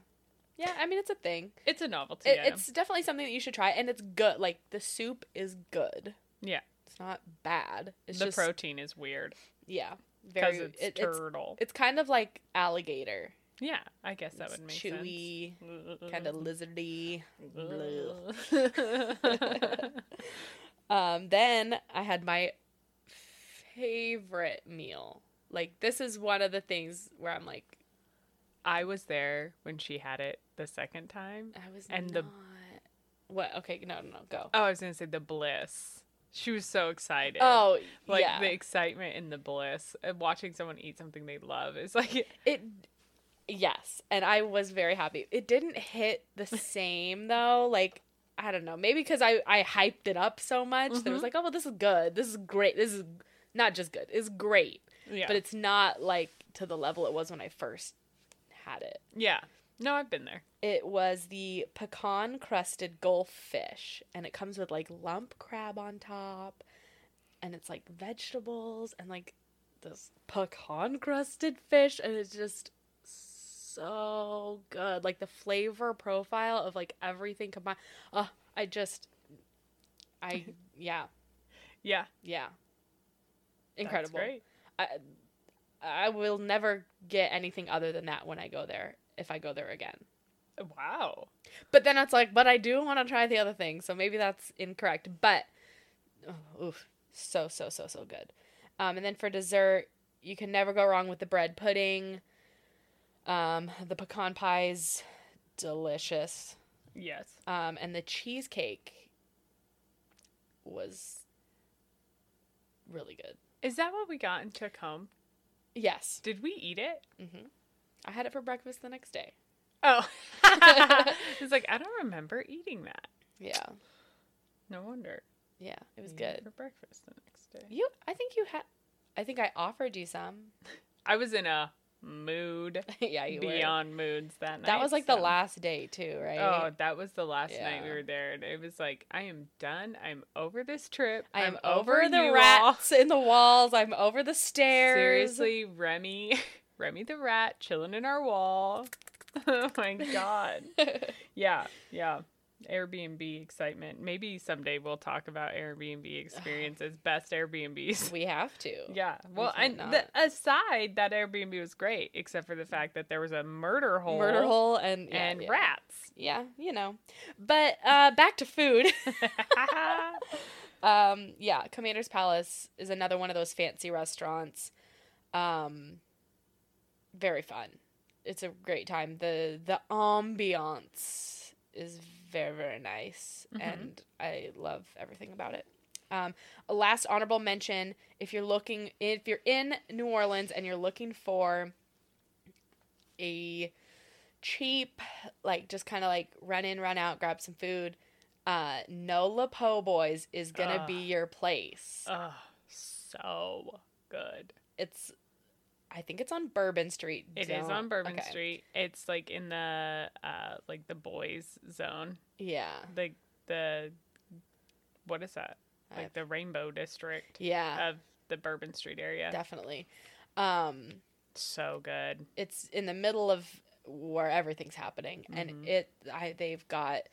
yeah. I mean, it's a thing. it's a novelty. It, it's definitely something that you should try, and it's good. Like the soup is good. yeah. It's not bad. It's the just protein is weird yeah, because very. it's it- turtle. it's kind of like alligator. yeah, I guess that It's would make chewy, sense. Chewy, kind of lizardy. Um, then I had my favorite meal. Like this is one of the things where I'm like, I was there when she had it the second time. I was And the- what? Okay, no, no, no, go. Oh, I was gonna say the bliss. She was so excited. Oh, like yeah. the excitement and the bliss and watching someone eat something they love is like it. Yes, and I was very happy. It didn't hit the same though. Like I don't know, maybe because I I hyped it up so much that it was mm-hmm. like, oh well, this is good. This is great. This is not just good. It's great, yeah, but it's not like to the level it was when I first had it. yeah. No, I've been there. It was the pecan crusted gulf fish, and it comes with like lump crab on top, and it's like vegetables and like this pecan crusted fish, and it's just so good. Like the flavor profile of like everything combined. Oh, I just, I yeah Yeah, yeah, incredible. I I will never get anything other than that when I go there. If I go there again. Wow. But then it's like, but I do want to try the other thing, so maybe that's incorrect. But, oh, oof, so so so so good. Um, and then for dessert, you can never go wrong with the bread pudding. Um, the pecan pies, delicious. Yes. Um, and the cheesecake was really good. Is that what we got and took home? Yes, Did we eat it? hmm I had it for breakfast the next day. Oh. it's like I don't remember eating that. Yeah, No wonder. yeah, it was We ate it good. for breakfast the next day. You, I think you had. I think I offered you some. I was in a mood yeah, you were. beyond moods that night. That was like the last day too, right? Oh, that was the last night we were there, and it was like, I am done. I'm over this trip. I am I'm over, the you all." rats in the walls. I'm over the stairs. Seriously, Remy, Remy the rat chilling in our wall. oh my god. Yeah, yeah. Airbnb excitement. Maybe someday we'll talk about Airbnb experiences, best Airbnbs. we have to. Yeah. Well, can't and the, aside that Airbnb was great, except for the fact that there was a murder hole, Murder hole and yeah, and yeah. rats. Yeah, you know. But uh back to food. um yeah, Commander's Palace is another one of those fancy restaurants. Um very fun. It's a great time. The the ambiance is very very nice Mhm. and I love everything about it. Um, a last honorable mention: if you're looking, if you're in New Orleans and you're looking for a cheap, like just kind of like run in, run out, grab some food, uh, Nola Po Boys is gonna be your place. oh, so good. It's, I think it's on Bourbon Street. It is on Bourbon okay. Street. It's like in the uh like the boys zone. Yeah, The the what is that? Like the Rainbow District yeah, of the Bourbon Street area. definitely. Um, So good. it's in the middle of where everything's happening and Mhm. it I they've got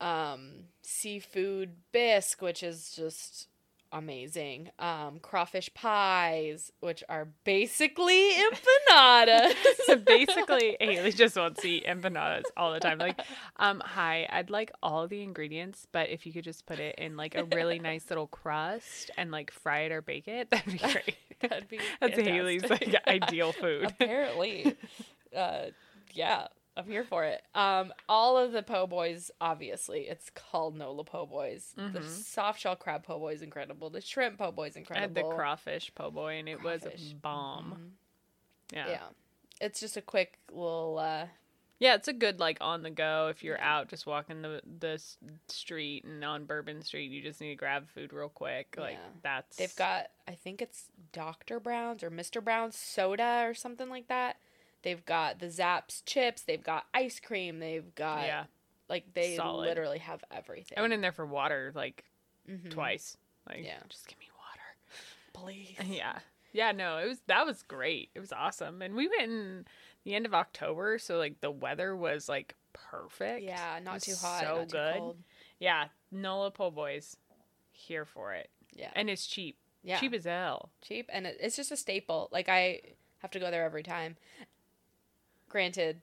um seafood bisque which is just amazing um crawfish pies which are basically empanadas So basically, Haley just wants to eat empanadas all the time. Like, um, hi, I'd like all the ingredients, but if you could just put it in like a really nice little crust and like fry it or bake it, that'd be great. that'd be That's Haley's like fantastic. ideal food. apparently uh yeah i'm here for it um all of the po' boys obviously it's called nola po' boys the Mhm. soft shell crab po' boy is incredible the shrimp po' boy is I incredible had the crawfish po' boy, and it was a bomb. Mhm. Yeah. yeah it's just a quick little uh Yeah, it's a good like on the go if you're out just walking the the street and on Bourbon Street, you just need to grab food real quick. Like Yeah. that's they've got i think it's dr brown's or mr brown's soda or something like that they've got the Zapp's chips they've got ice cream they've got yeah. like they Solid. literally have everything I went in there for water like Mhm. twice. Like Yeah. just give me water. please Yeah. Yeah, no, it was that was great. It was awesome. And we went in the end of October, so like the weather was like perfect. Yeah, not too hot, So not too good. cold. Yeah. Nola Po Boys. Here for it. Yeah, And it's cheap. yeah, Cheap as hell. cheap, and it's just a staple. Like I have to go there every time. Granted,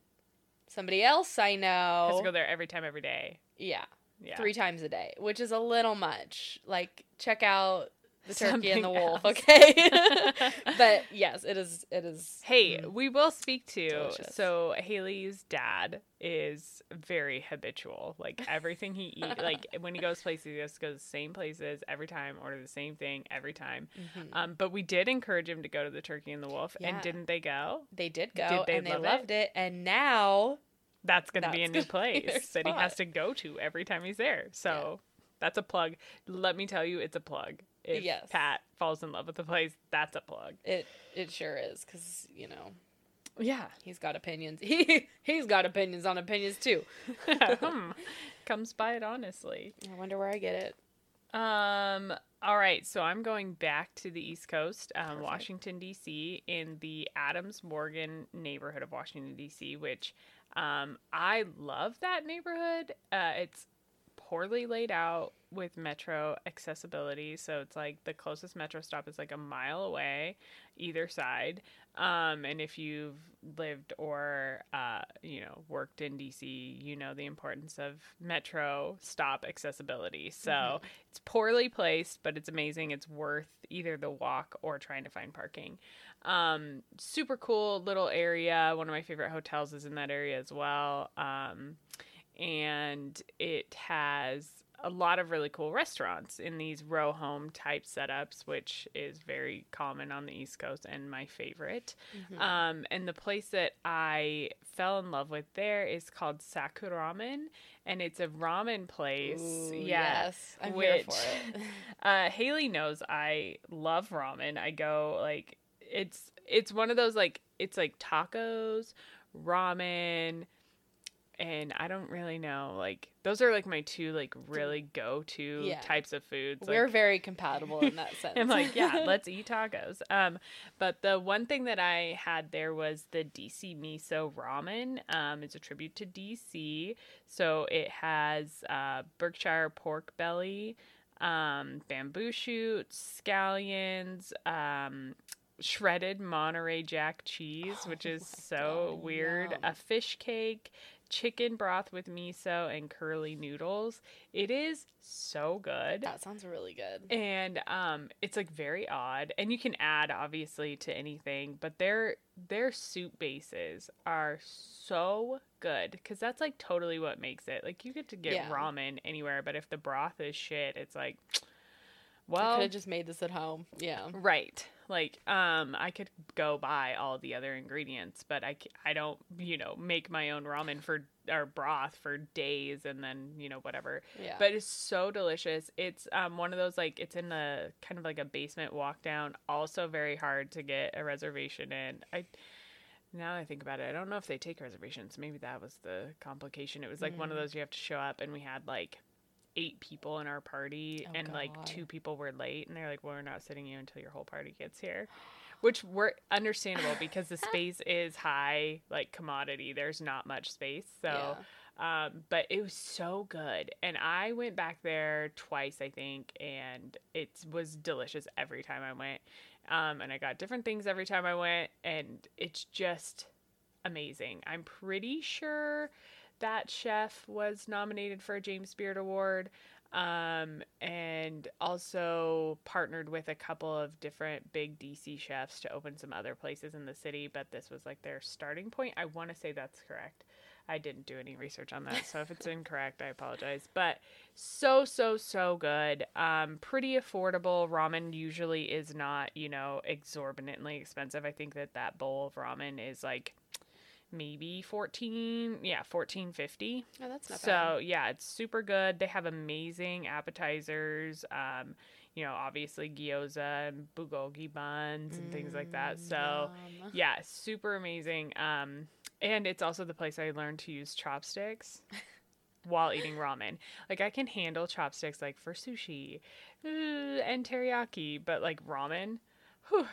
somebody else I know Has to go there every time, every day. yeah, Yeah. three times a day, which is a little much. Like check out the turkey and the wolf, else. okay? but yes, it is. It is. Hey, mm, we will speak to. Delicious. So Haley's dad is very habitual. Like everything he eat, like when he goes places, he just goes the same places every time, order the same thing every time. mhm. Um, but we did encourage him to go to the Turkey and the Wolf, Yeah. and didn't they go? they did go, Did they and love it? loved it, and now That's going to be a new gonna be their place that he has to go to every time he's there. So that's a plug. Let me tell you, it's a plug. If Yes. Pat falls in love with the place, that's a plug. it it sure is because you know Yeah. he's got opinions. He he's got opinions on opinions too. Hmm. Comes by it honestly. I wonder where I get it. Um. All right. So I'm going back to the East Coast, um, Washington D.C. in the Adams Morgan neighborhood of Washington D.C., which um, I love that neighborhood. Uh, it's poorly laid out with metro accessibility, so it's like the closest metro stop is like a mile away, either side. Um, and if you've lived or uh, you know worked in DC, you know the importance of metro stop accessibility. So Mhm. it's poorly placed, but it's amazing. It's worth either the walk or trying to find parking. Um, super cool little area. One of my favorite hotels is in that area as well. Um, and it has a lot of really cool restaurants in these row home type setups, which is very common on the East Coast and my favorite. Mhm. Um, and the place that I fell in love with there is called Sakuramen, and it's a ramen place. Ooh, yeah. yes, I'm here which- for it. Uh, Haley knows I love ramen. I go like it's it's one of those like it's like tacos, ramen, and I don't really know. Like those are like my two like really go to Yeah. types of foods. We're like, very compatible in that sense. I'm like, yeah, let's eat tacos. Um, but the one thing that I had there was the DC miso ramen. Um, it's a tribute to DC. So it has uh, Berkshire pork belly, um, bamboo shoots, scallions, um, shredded Monterey Jack cheese, which Oh is my so God, weird, a fish cake, chicken broth with miso, and curly noodles. It is so good that sounds really good. and um it's like very odd and you can add obviously to anything but their their soup bases are so good because that's like totally what makes it like you get to get Yeah. ramen anywhere but if the broth is shit it's like well, I could have just made this at home. Yeah. right like um i could go buy all the other ingredients but I, I don't you know make my own ramen for or broth for days and then you know whatever Yeah. but it's so delicious. It's um one of those like it's in a kind of like a basement walk down. Also very hard to get a reservation in. I now that I think about it, I don't know if they take reservations. Maybe that was the complication. It was like one of Mm. those you have to show up, and we had like eight people in our party, Oh, and like two people were late, and they're like, "Well, we're not sitting you until your whole party gets here." Which were understandable because the space is high, like commodity. There's not much space, so yeah. um, but it was so good, and I went back there twice, I think, and it was delicious every time I went. Um, and I got different things every time I went, and it's just amazing. I'm pretty sure that chef was nominated for a James Beard Award, um, and also partnered with a couple of different big DC chefs to open some other places in the city. But this was like their starting point. I want to say that's correct. I didn't do any research on that, so if it's incorrect, I apologize. But so so so good. Um, pretty affordable. Ramen usually is not you know exorbitantly expensive. I think that that bowl of ramen is like maybe 14 yeah 1450 Oh, that's not so bad. yeah it's super good. They have amazing appetizers um you know obviously gyoza and bulgogi buns and things like that. Mm, so yum. yeah super amazing. Um and it's also the place i learned to use chopsticks while eating ramen. Like i can handle chopsticks like for sushi and teriyaki but like ramen whew,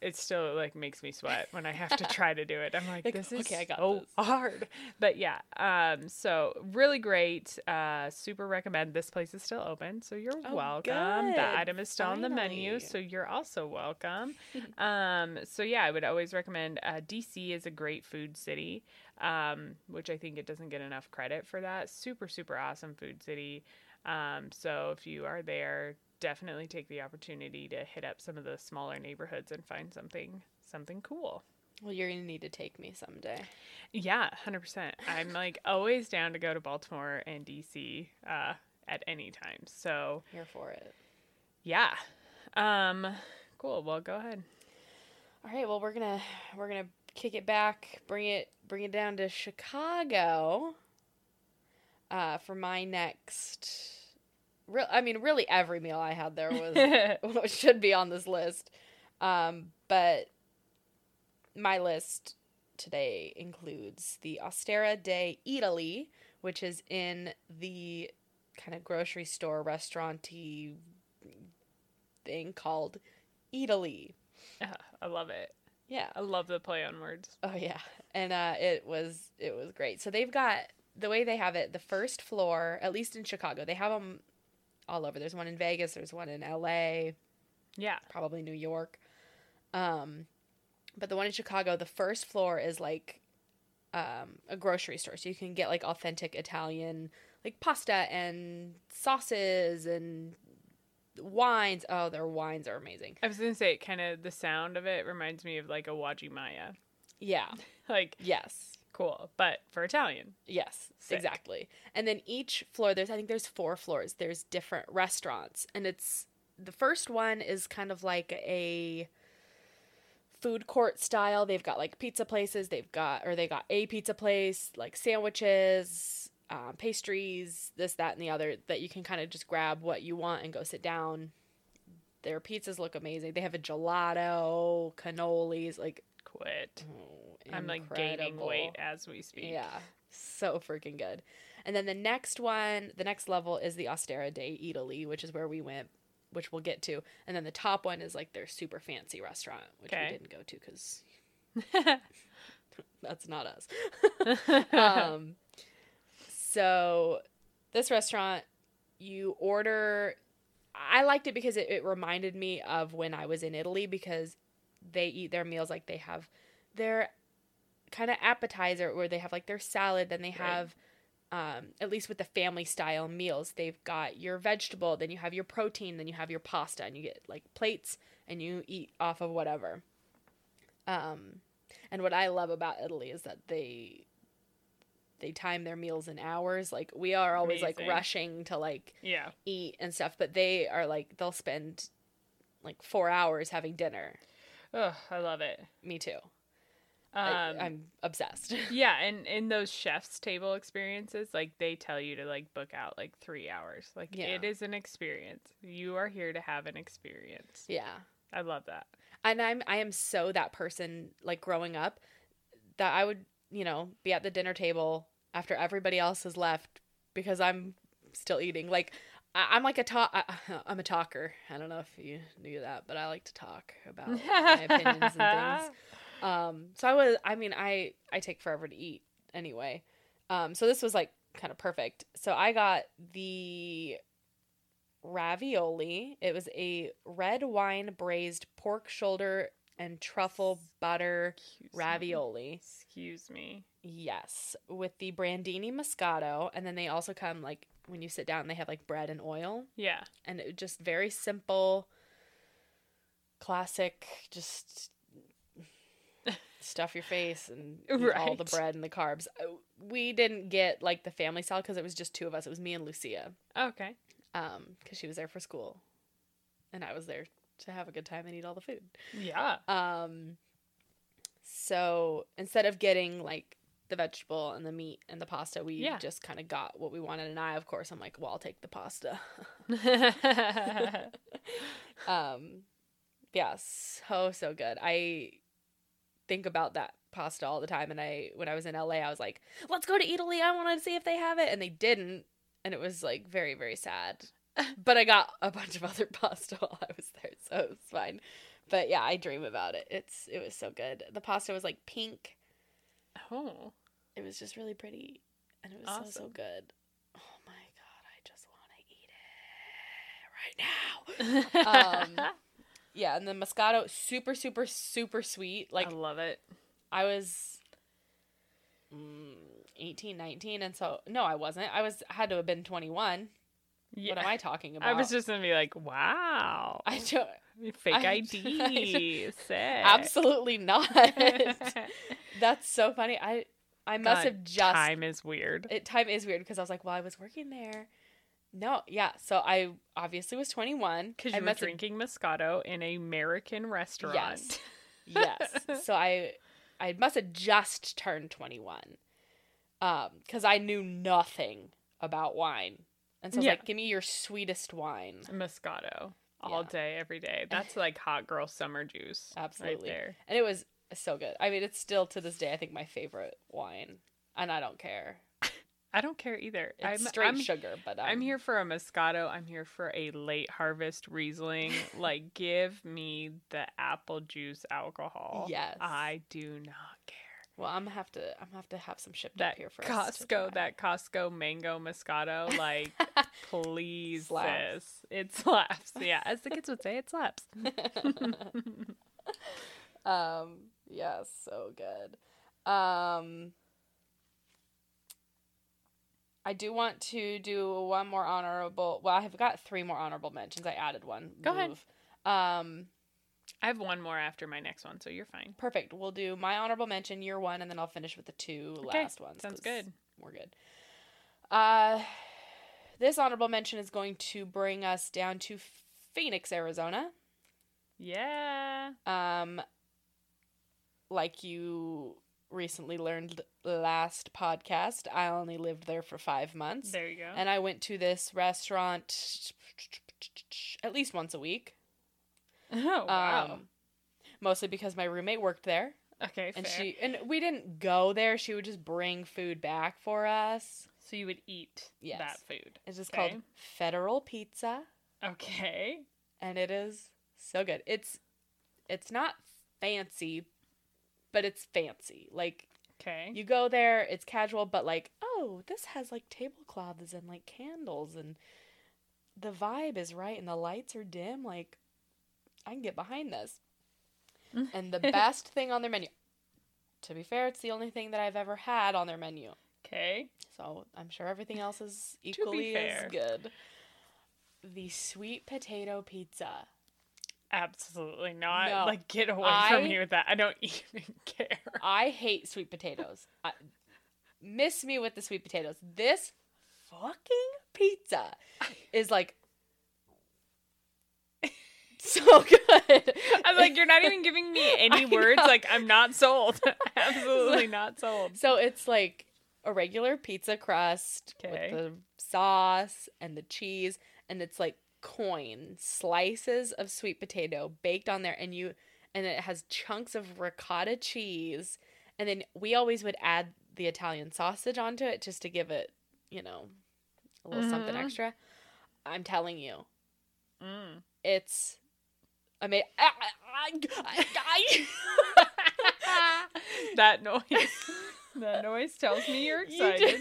it still like makes me sweat when i have to try to do it. I'm like, Like, this is okay, I got so this. hard. But yeah um so really great. Uh super recommend. This place is still open so you're Oh, welcome. Good. the item is still on the menu so you're also welcome. Um so yeah i would always recommend uh dc is a great food city um which i think it doesn't get enough credit for that. Super super awesome food city. Um so if you are there definitely take the opportunity to hit up some of the smaller neighborhoods and find something something cool Well, you're gonna need to take me someday. yeah 100% i'm like always down to go to baltimore and dc uh at any time so Here for it. yeah um cool well go ahead All right. Well, we're gonna we're gonna kick it back, bring it bring it down to Chicago. Uh, for my next, I mean, really every meal I had there was should be on this list. Um, but my list today includes the Osteria di Eataly, which is in the kind of grocery store restauranty thing called Eataly. Yeah, i love it Yeah. i love the play on words Oh yeah, and uh, it was it was great. So they've got the way they have it. The first floor, at least in Chicago, they have them all over. There's one in Vegas. There's one in L.A. yeah Probably New York. Um, but the one in Chicago, the first floor is like um, a grocery store, so you can get like authentic Italian, like pasta and sauces and wines. Oh, their wines are amazing. I was gonna say, it kind of the sound of it reminds me of like a Uwajimaya. Yeah. Like Yes. Cool, but for Italian. Yes, Sick. exactly. And then each floor, there's I think there's four floors. There's different restaurants, and it's the first one is kind of like a food court style. They've got like pizza places. They've got or they got a pizza place, like sandwiches, um, pastries, this, that, and the other. That you can kind of just grab what you want and go sit down. Their pizzas look amazing. They have a gelato, cannolis, like quit. Oh, I'm like gaining weight as we speak. Yeah, so freaking good. And then the next one, the next level is the Osteria di Eataly, which is where we went, which we'll get to. And then the top one is like their super fancy restaurant, which Okay. we didn't go to because that's not us. um, so this restaurant, you order. I liked it because it, it reminded me of when I was in Italy because they eat their meals like they have their kind of appetizer where they have like their salad, then they Right. have um, at least with the family style meals, they've got your vegetable, then you have your protein, then you have your pasta, and you get like plates and you eat off of whatever. Um, and what I love about Italy is that they they time their meals in hours. Like we are always like rushing to like yeah. eat and stuff, but they are like they'll spend like four hours having dinner. Oh, I love it. Me too. Um, I, I'm obsessed. yeah, and in those chef's table experiences, like they tell you to like book out like three hours. Like Yeah. it is an experience. You are here to have an experience. yeah. I love that. and I'm I am so that person like growing up that I would you know be at the dinner table after everybody else has left because I'm still eating like I, I'm like a talk I, I'm a talker I don't know if you knew that but I like to talk about my opinions and things um so I was I mean I I take forever to eat anyway um so this was like kind of perfect so I got the ravioli. It was a red wine braised pork shoulder and truffle butter Excuse me. ravioli. Excuse me. Yes, with the brandini moscato, and then they also come like when you sit down, they have like bread and oil, Yeah. and it just very simple, classic. Just stuff your face and eat all the bread and the carbs. Uh, We didn't get like the family style because it was just two of us. It was me and Lucia Okay. um because she was there for school and i was there to have a good time and eat all the food Yeah. um so instead of getting like the vegetable and the meat and the pasta we Yeah. just kind of got what we wanted. And i of course i'm like well i'll take the pasta. Um yeah so so good. I think about that pasta all the time. And i when i was in la i was like let's go to Eataly. I want to see if they have it. And they didn't. And it was like very very sad. But i got a bunch of other pasta while i was there so it was fine. But yeah i dream about it. It's it was so good. The pasta was like pink. Oh. It was just really pretty and it was so so good oh my god i just want to eat it right now Um, Yeah, and the Moscato, super, super, super sweet. Like I love it. I was mm, 18, 19, and so no, I wasn't. I was had to have been twenty one. Yeah. What am I talking about? I was just gonna be like, wow. I don't. Fake I- ID. Sick. Absolutely not. That's so funny. I I must God, have just Time is weird. it time is weird because I was like, well, I was working there. No, yeah. So I obviously was 21. Because I you were must have- drinking Moscato in a American restaurant. Yes. yes. So I I must have just turned 21. Um cuz I knew nothing about wine. And so I was Yeah. like, "Give me your sweetest wine." Moscato. All Yeah. day, every day. That's like hot girl summer juice. Absolutely. Right there. And it was so good. I mean, it's still to this day I think my favorite wine. And I don't care. I don't care either. It's I'm, straight I'm, sugar, but um, I'm here for a Moscato. I'm here for a late harvest Riesling. like, give me the apple juice alcohol. Yes. I do not care. Well, I'm gonna have to I'm gonna have to have some shipped That up here for Costco, that Costco mango Moscato, like, please, Slaps. sis. It slaps. Yeah, as the kids would say, it slaps. um yeah so good um i do want to do one more honorable well i've got three more honorable mentions i added one Go ahead. Um I have one more after my next one, so you're fine. perfect we'll do my honorable mention year one and then i'll finish with the two Okay, last ones Sounds good. we're good uh this honorable mention is going to bring us down to phoenix arizona Yeah. Um, like you recently learned last podcast, I only lived there for five months. There you go. And I went to this restaurant at least once a week. oh, wow. Um, mostly because my roommate worked there. Okay, and fair. she and we didn't go there. She would just bring food back for us. so you would eat Yes. that food. It's just Okay. called Federal Pizza, Okay. and it is so good. It's it's not fancy, but it's fancy. Like Okay. you go there, it's casual, but like, oh, this has like tablecloths and like candles and the vibe is right and the lights are dim. Like, I can get behind this. and the best thing on their menu, to be fair, it's the only thing that I've ever had on their menu. Okay. So I'm sure everything else is equally as good. The sweet potato pizza. Absolutely not. No. Like, get away I- from me with that. I don't even care. I hate sweet potatoes. I, miss me with the sweet potatoes. This fucking pizza is like so good. I'm like, you're not even giving me any words. Like, I'm not sold. Absolutely not sold. So it's like a regular pizza crust Okay. with the sauce and the cheese, and it's like coin slices of sweet potato baked on there, and you and it has chunks of ricotta cheese, and then we always would add the Italian sausage onto it just to give it, you know, a little something Mhm. extra. I'm telling you, Mm. it's amazing. that noise. That noise tells me you're You excited.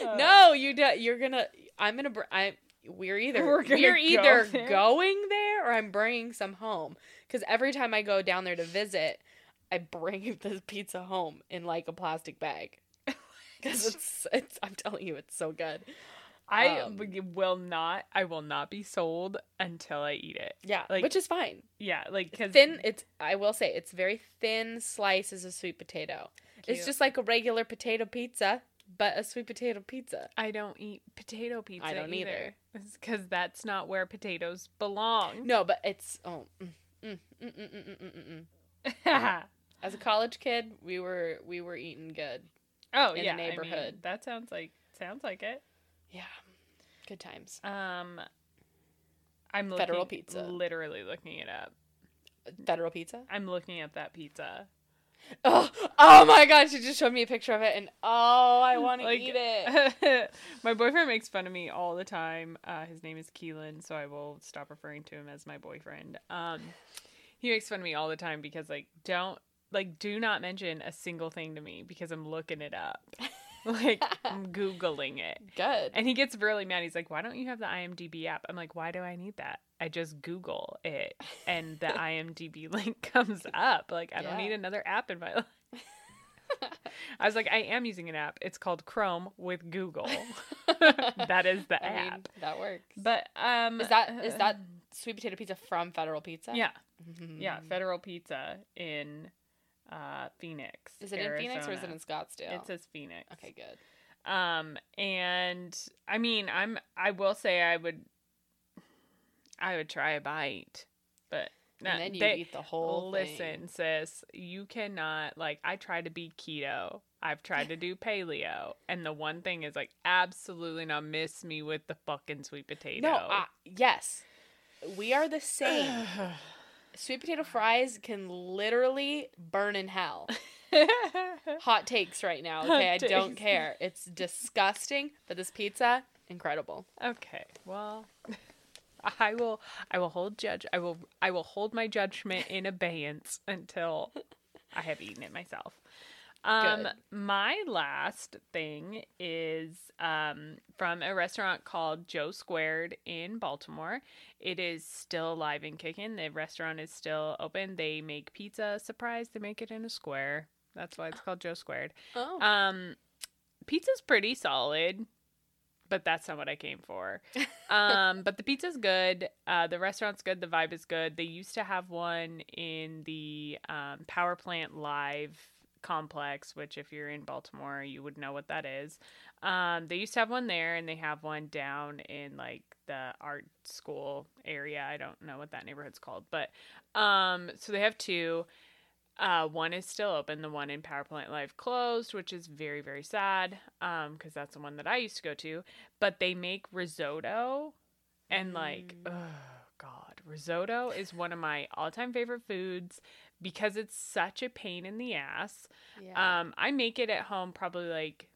Uh, no, you do, you're gonna. I'm gonna. I. We're either We're we're go either there. going there or I'm bringing some home. Because every time I go down there to visit, I bring this pizza home in like a plastic bag. Because it's, it's. I'm telling you, it's so good. I Um, will not. I will not be sold until I eat it. Yeah, Like- which is fine. Yeah, like because Thin. It's. I will say it's very thin slices of sweet potato. It's just like a regular potato pizza, but a sweet potato pizza. I don't eat potato pizza. I don't either. Because that's not where potatoes belong. No, but it's. Oh. Mm, mm, mm, mm, mm, mm, mm, mm. As a college kid, we were we were eating good. oh In the yeah, I mean, neighborhood. that sounds like sounds like it. Yeah, good times. Um, I'm looking, Federal pizza. Literally looking it up. Federal pizza. I'm looking at that pizza. Oh, oh my god! She just showed me a picture of it, and oh, I want to Like- eat it. my boyfriend makes fun of me all the time. Uh, his name is Keelan, so I will stop referring to him as my boyfriend. Um, he makes fun of me all the time because like don't like do not mention a single thing to me because I'm looking it up. like I'm googling it. Good. And he gets really mad. He's like, "Why don't you have the IMDb app?" I'm like, "Why do I need that? I just Google it, and the IMDb link comes up. Like, I don't need another app in my life." I was like, "I am using an app. It's called Chrome with Google. that is the I app." mean, that works. but um, Is that is that sweet potato pizza from Federal Pizza? yeah, Mhm. yeah, Federal Pizza in uh Phoenix. Is it in Phoenix or is it in Scottsdale? It says Phoenix. Okay, good. Um, and I mean, I'm I will say I would I would try a bite, but no, and then you they- eat the whole listen, sis, you cannot like I try to be keto. I've tried to do paleo, and the one thing is like absolutely not miss me with the fucking sweet potato. No, uh, yes, we are the same. Sweet potato fries can literally burn in hell. Hot takes right now. Hot Okay, I don't takes. care. It's disgusting, but this pizza, incredible. okay, well, I will. I will hold judge. I will. I will hold my judgment in abeyance until I have eaten it myself. Um, my last thing is um from a restaurant called Joe Squared in Baltimore. It is still alive and kicking. The restaurant is still open. They make pizza. Surprise! They make it in a square. That's why it's called Joe Squared. Oh, Um, pizza's pretty solid, but that's not what I came for. um, but the pizza's good. Uh, the restaurant's good. The vibe is good. They used to have one in the um, Power Plant Live complex, which if you're in Baltimore, you would know what that is. Um, they used to have one there, and they have one down in like the art school area. I don't know what that neighborhood's called, but um, so they have two. Uh, one is still open. The one in Power Plant Live closed, which is very very sad. Um, because that's the one that I used to go to. But they make risotto, and like, Mm. oh god, risotto is one of my all time favorite foods because it's such a pain in the ass. Yeah. Um, I make it at home probably like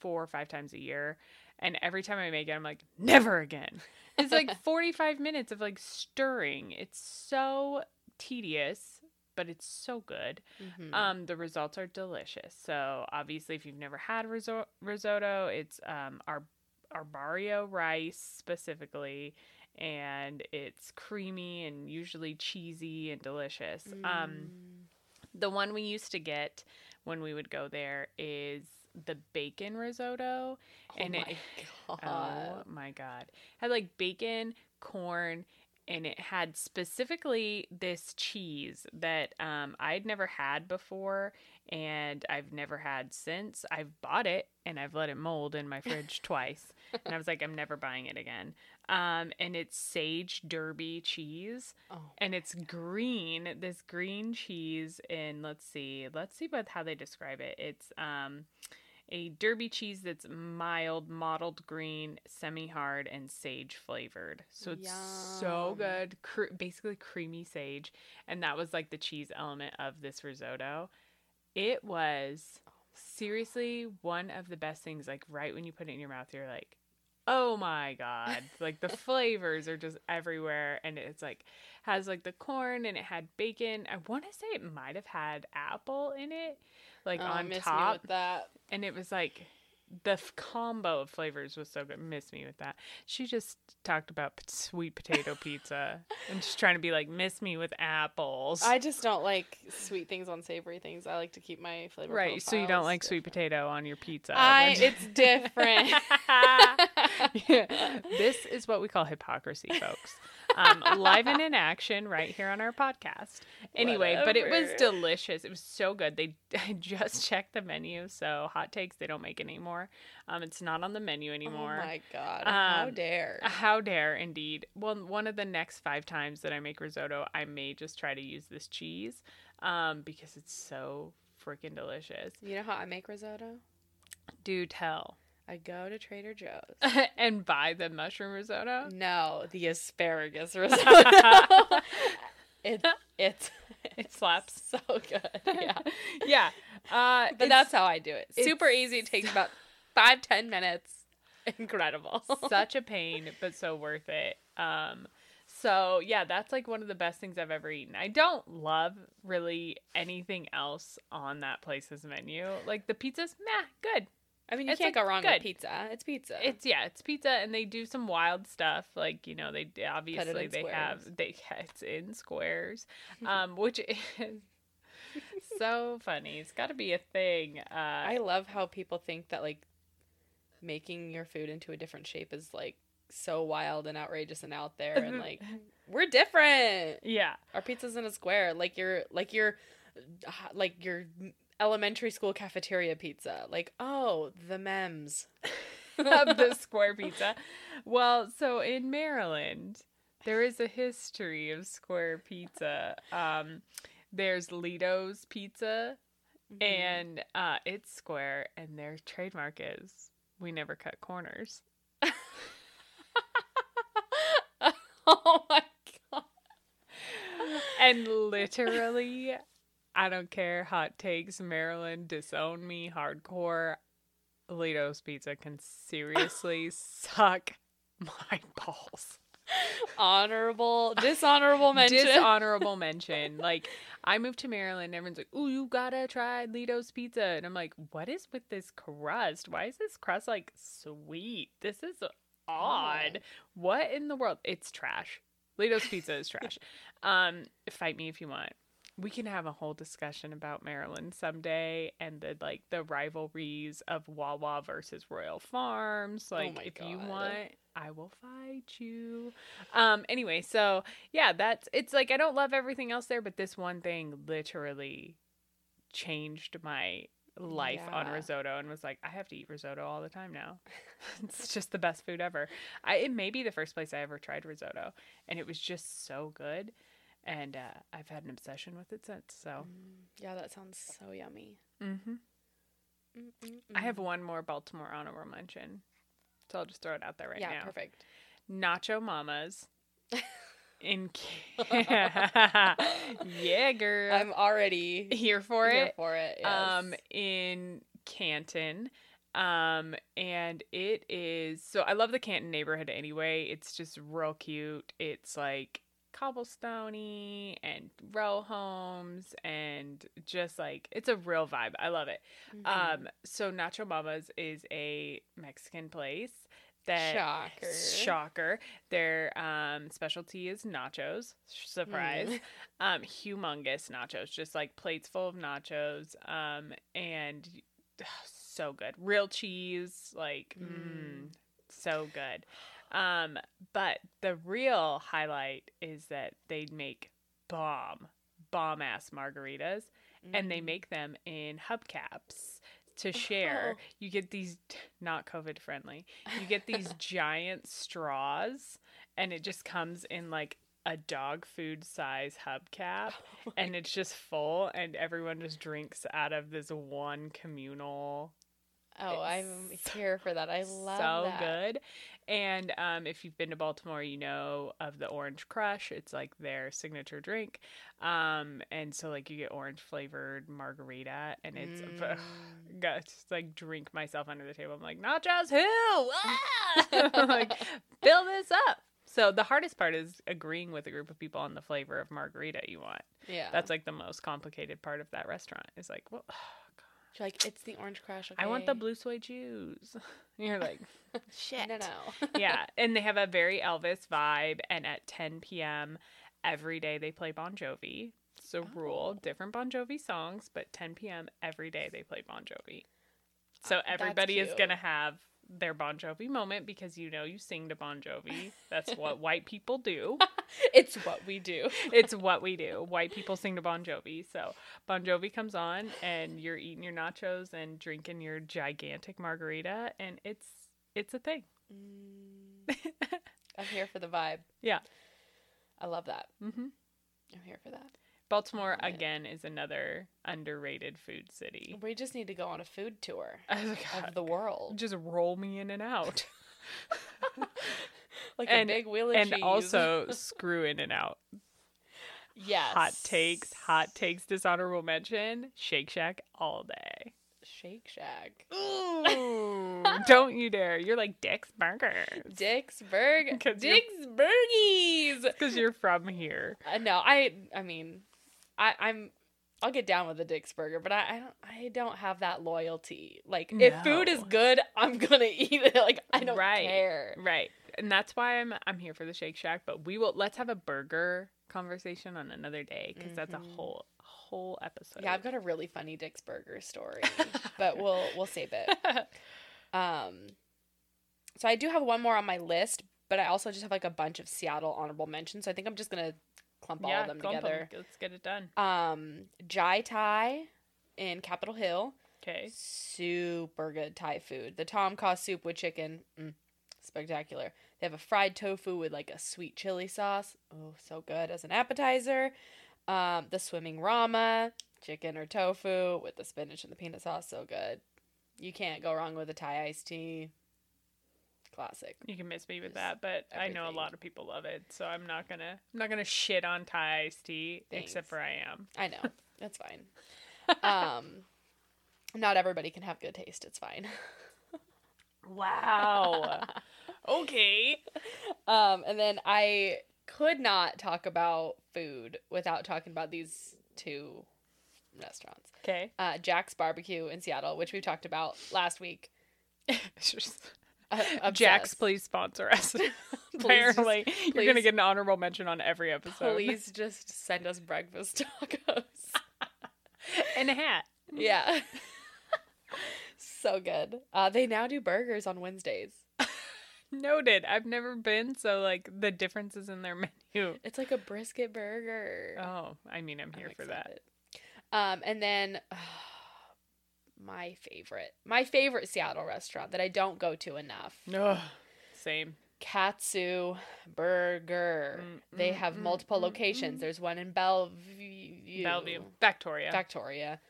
four or five times a year. And every time I make it, I'm like, never again. It's like 45 minutes of like stirring. It's so tedious, but it's so good. Mhm. Um, the results are delicious. So obviously, if you've never had riso- risotto, it's um our arborio rice specifically, and it's creamy and usually cheesy and delicious. Um, Mm. the one we used to get when we would go there is the bacon risotto, oh and it- my god. Oh my god. Had like bacon, corn, and it had specifically this cheese that um, I'd never had before and I've never had since. I've bought it and I've let it mold in my fridge twice. And I was like, I'm never buying it again. Um, and it's sage derby cheese Oh. and it's green this green cheese and let's see let's see what how they describe it it's um a derby cheese that's mild mottled green semi-hard and sage flavored so it's so good. Basically creamy sage and that was like the cheese element of this risotto. It was seriously one of the best things like right when you put it in your mouth you're like oh my god. Like the flavors are just everywhere and it's like has like the corn and it had bacon. I want to say it might have had apple in it like Oh, on top. with that. And it was like the f- combo of flavors was so good miss me with that she just talked about p- sweet potato pizza and just trying to be like miss me with apples I just don't like sweet things on savory things. I like to keep my flavor. right so you don't like sweet potato on your pizza I. It's different. Yeah. This is what we call hypocrisy, folks. Um, live and in action right here on our podcast. Anyway, but it was delicious. It was so good. They I just checked the menu, so hot takes they don't make anymore. Um, it's not on the menu anymore. Oh my god! How Um, dare? How dare, indeed. Well, one of the next five times that I make risotto, I may just try to use this cheese um, because it's so freaking delicious. You know how I make risotto? Do tell. I go to Trader Joe's. and buy the mushroom risotto. No, the asparagus risotto. it it's It slaps. so good. Yeah, yeah. Uh, but that's how I do it. Super easy. It takes about five ten minutes. Incredible. such a pain, but so worth it. Um, so yeah, that's like one of the best things I've ever eaten. I don't love really anything else on that place's menu. Like the pizza's meh, good. I mean, you It's, can't like, go wrong good. with pizza. It's pizza. It's yeah, it's pizza, and they do some wild stuff. Like you know, they obviously they have squares. they it's in squares, um, which is so funny. It's got to be a thing. Uh, I love how people think that like making your food into a different shape is like so wild and outrageous and out there and like we're different. yeah. Our pizza's in a square, like your like your uh, like your elementary school cafeteria pizza. Like, oh, the memes of the square pizza. Well, so in Maryland, there is a history of square pizza. Um, there's Ledo's Pizza, Mm-hmm. and uh, it's square, and their trademark is we never cut corners. oh my god. And literally, I don't care. Hot takes, Maryland, disown me, hardcore. Ledo's Pizza can seriously suck my balls. Honorable, dishonorable mention. Dishonorable mention. Like I moved to Maryland, everyone's like, "Oh, you gotta try Ledo's Pizza," and I'm like, "What is with this crust? Why is this crust like sweet? This is odd. What in the world? It's trash. Ledo's Pizza is trash. Um, fight me if you want. We can have a whole discussion about Maryland someday and the like the rivalries of Wawa versus Royal Farms. Like, Oh if you want, I will fight you. Um. Anyway, so yeah, that's it's like I don't love everything else there, but this one thing literally changed my life on risotto and was like, I have to eat risotto all the time now. it's just the best food ever. I it may be the first place I ever tried risotto, and it was just so good. And uh, I've had an obsession with it since. So, Mm, yeah, that sounds so yummy. hmm Mm-mm-mm. I have one more Baltimore honorable mention, so I'll just throw it out there right yeah, now. perfect. Nacho Mamas in yeah, girl, I'm already here for here it. for it. Yes. Um, in Canton. Um, and it is so I love the Canton neighborhood anyway. It's just real cute. It's like cobblestoney and row homes and just like it's a real vibe. I love it. Mhm. Um, so Nacho Mama's is a Mexican place that shocker. shocker. Their um specialty is nachos. Surprise. Mm. Um, humongous nachos, just like plates full of nachos. Um, and ugh, so good. Real cheese, like mm, Mm. so good. Um, but the real highlight is that they make bomb, bomb ass margaritas and they Mm. make them in hubcaps to share. Oh. You get these not COVID friendly. You get these giant straws and it just comes in like a dog food size hubcap Oh and it's just full and everyone just drinks out of this one communal Oh, I'm here for that. I love it. so that. good. And um, if you've been to Baltimore, you know of the Orange Crush. It's like their signature drink. Um, and so like you get orange flavored margarita, and it's Mm. got just like drink myself under the table. I'm like nachos who? Ah! like fill this up. So the hardest part is agreeing with a group of people on the flavor of margarita you want. Yeah. That's like the most complicated part of that restaurant. Is like, well, You're like it's the orange crush. I want the okay?" blue soy juice. You're like, shit. No, no. yeah, and they have a very Elvis vibe. And at 10 p.m. every day they play Bon Jovi. So rule Oh. different Bon Jovi songs, but 10 p.m. every day they play Bon Jovi. So Uh, everybody is gonna have their Bon Jovi moment because you know you sing to Bon Jovi. That's what white people do. it's what we do. It's what we do. White people sing to Bon Jovi. So Bon Jovi comes on and you're eating your nachos and drinking your gigantic margarita and it's it's a thing. Mm, I'm here for the vibe. Yeah. I love that. Mm-hmm. I'm here for that. Baltimore again is another underrated food city. We just need to go on a food tour like, of the world. just roll me in and out, Like and- a big wheel of and cheese. also screw in and out. yes. Hot takes, hot takes, dishonorable mention. Shake Shack all day. Shake Shack. Ooh, don't you dare! You're like Dick's Burgers Dick's Burger. 'Cause Dick's Burgies. because you're from here. Uh, no, I. I mean, I, I'm. I'll get down with the Dick's Burger, but I, I don't. I don't have that loyalty. Like, if food is good, I'm gonna eat it. Like, I don't Right. care. Right, and that's why I'm I'm here for the Shake Shack. But we will let's have a burger conversation on another day because that's a Mhm. whole whole episode. Yeah, I've got a really funny Dick's Burger story, but we'll we'll save it. Um, so I do have one more on my list, but I also just have like a bunch of Seattle honorable mentions. So I think I'm just gonna clump all of them together. Let's get it done. Um, Jai Thai in Capitol Hill, Okay. super good Thai food. The Tom Kha soup with chicken, mm, spectacular. They have a fried tofu with like a sweet chili sauce. Oh, so good as an appetizer. Um, the swimming rama, chicken or tofu with the spinach and the peanut sauce, so good. You can't go wrong with a Thai iced tea. Classic. You can miss me with Just that, but I know a lot of people love it, so I'm not gonna I'm not gonna shit on Thai iced tea, except for I am. I know. That's fine. Um, not everybody can have good taste. It's fine. Wow. okay. Um, and then I could not talk about food without talking about these two restaurants. Okay. Uh, Jack's Barbecue in Seattle, which we talked about last week. Uh, Jack's, please sponsor us. just- Apparently, you're gonna get an honorable mention on every episode. Please just send us breakfast tacos. and a hat. yeah. so good. Uh, they now do burgers on Wednesdays. Noted. I've never been, so like the differences in their menu. It's like a brisket burger. Oh, I mean, I'm here I'm for that. Um, and then my favorite, my favorite Seattle restaurant that I don't go to enough, Ugh, same. Katsu Burger. Mm, they mm, have mm, multiple mm, locations. mm. There's one in Bellevue, Bellevue, Victoria. Victoria.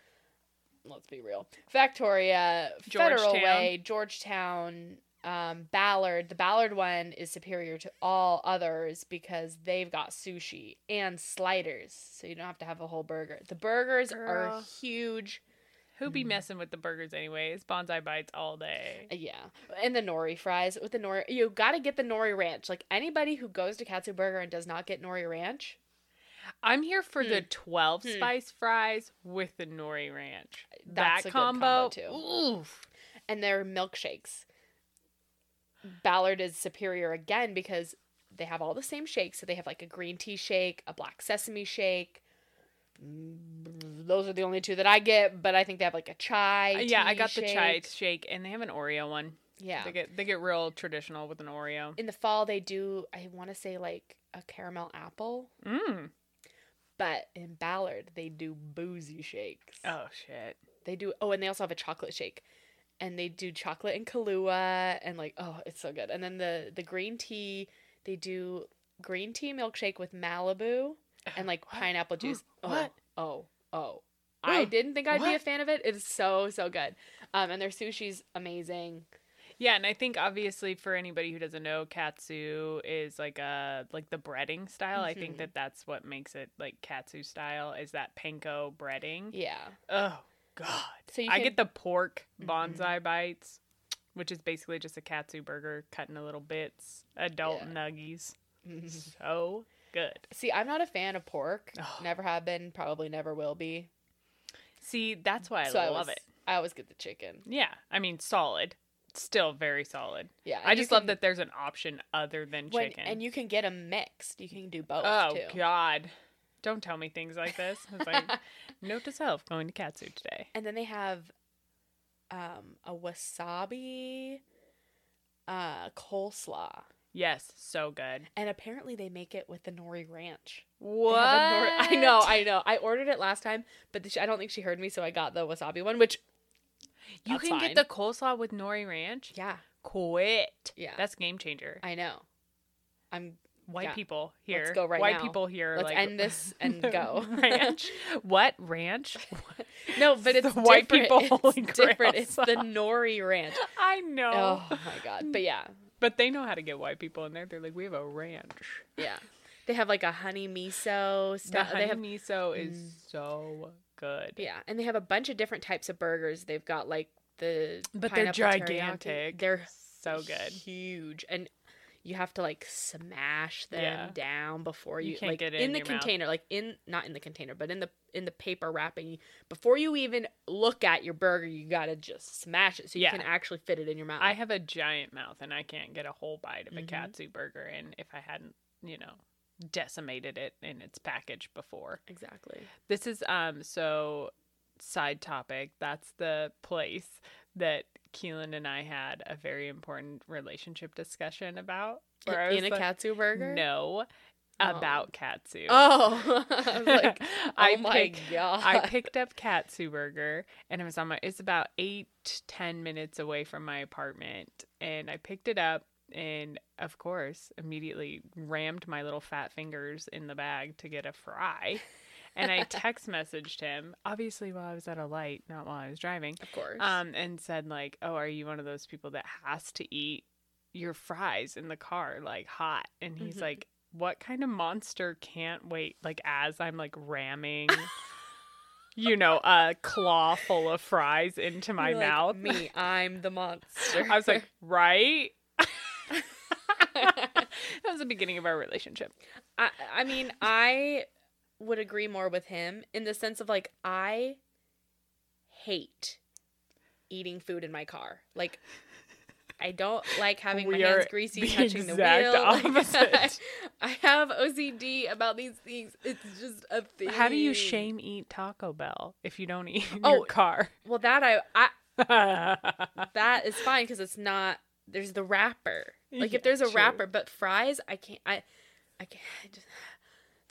Let's be real, Victoria, Federal Way, Georgetown, um, Ballard, the Ballard one is superior to all others because they've got sushi and sliders, so you don't have to have a whole burger. The burgers are huge. Who Mm. be messing with the burgers anyways? Bonsai bites all day. Uh, Yeah, and the nori fries with the nori. You got to get the nori ranch. Like anybody who goes to Katsu Burger and does not get nori ranch, I'm here for the Hmm. 12 Hmm. spice fries with the nori ranch. That's that a good combo, combo, too. Oof. and their milkshakes. Ballard is superior again because they have all the same shakes. So they have like a green tea shake, a black sesame shake. Mm, Those are the only two that I get, but I think they have like a chai. Uh, yeah, I got the chai shake. shake, and they have an Oreo one. Yeah. They get they get real traditional with an Oreo. In the fall, they do. I want to say like a caramel apple, Mm. but in Ballard they do boozy shakes. Oh shit. They do. Oh, and they also have a chocolate shake, and they do chocolate and Kahlua, and like, oh, it's so good. And then the the green tea, they do green tea milkshake with Malibu and like What? pineapple juice. What? Oh, oh. I didn't think I'd be a fan of it. It's so so good. Um, and their sushi's amazing. Yeah, and I think obviously for anybody who doesn't know, katsu is like a like the breading style. I think Mhm. that that's what makes it like katsu style is that panko breading. Yeah. Oh god. So you I get the pork Mhm. bonsai bites, which is basically just a katsu burger cut into little bits, adult Yeah. nuggies. So good. See, I'm not a fan of pork. Oh. Never have been. Probably never will be. See, that's why I so I love was- it. I always get the chicken. Yeah, I mean solid. Still very solid. Yeah. I just love that there's an option other than when, chicken. and you can get them mixed. You can do both oh too. god. Don't tell me things like this. It's like note to self going to katsu today. and then they have um a wasabi uh coleslaw. Yes, so good. And apparently they make it with the nori ranch. What? nori- I know, I know. I ordered it last time, but sh- I don't think she heard me, so I got the wasabi one, which You can fine. get the coleslaw with nori ranch. yeah, Quit. Yeah. That's game changer. I know. I'm White yeah. people here. go right White now. people here. Let's like, end this and go. ranch. what ranch? No, but The it's white people It's different. It's the nori ranch. I know. Oh my god. But yeah. But they know how to get white people in there. They're like, we have a ranch. Yeah. They have like a honey miso stuff. The honey have miso is Mm. so good. Yeah, and they have a bunch of different types of burgers. They've got like the But they're pineapple teriyaki. gigantic. They're So good. huge, and you have to like smash them Yeah. down before You you, like in in the your mouth. container, like in not in the container, but in the in the paper wrapping. Before you even look at your burger, you gotta just smash it so you Yeah. can actually fit it in your mouth. I have a giant mouth and I can't get a whole bite of a Mhm. katsu burger in if I hadn't, you know, decimated it in its package before. exactly. This is um so side topic. That's the place that Keelan and I had a very important relationship discussion about. where in a like, katsu burger. No, Oh. about katsu. Oh, I was like, oh I my picked- god. I picked up Katsu Burger and it was on my it's about eight ten minutes away from my apartment. And I picked it up and of course immediately rammed my little fat fingers in the bag to get a fry. And I text messaged him, obviously while I was at a light, not while I was driving, of course. um, and said like, Oh, are you one of those people that has to eat your fries in the car, like hot? And he's Mhm. like, What kind of monster can't wait? Like as I'm like ramming you know, a claw full of fries into my You're like, mouth. Me, I'm the monster. I was like, right? that was the beginning of our relationship. I, I mean, I would agree more with him in the sense of like I hate eating food in my car. Like I don't like having my hands greasy touching the wheel. Opposite. I, have OCD about these things. It's just a thing. How do you shame eat Taco Bell if you don't eat in Oh. your car? Well, that I, I that is fine because it's not. There's the wrapper. Like Yeah, if there's a true. wrapper, but fries, I can't. I, I can't. I just,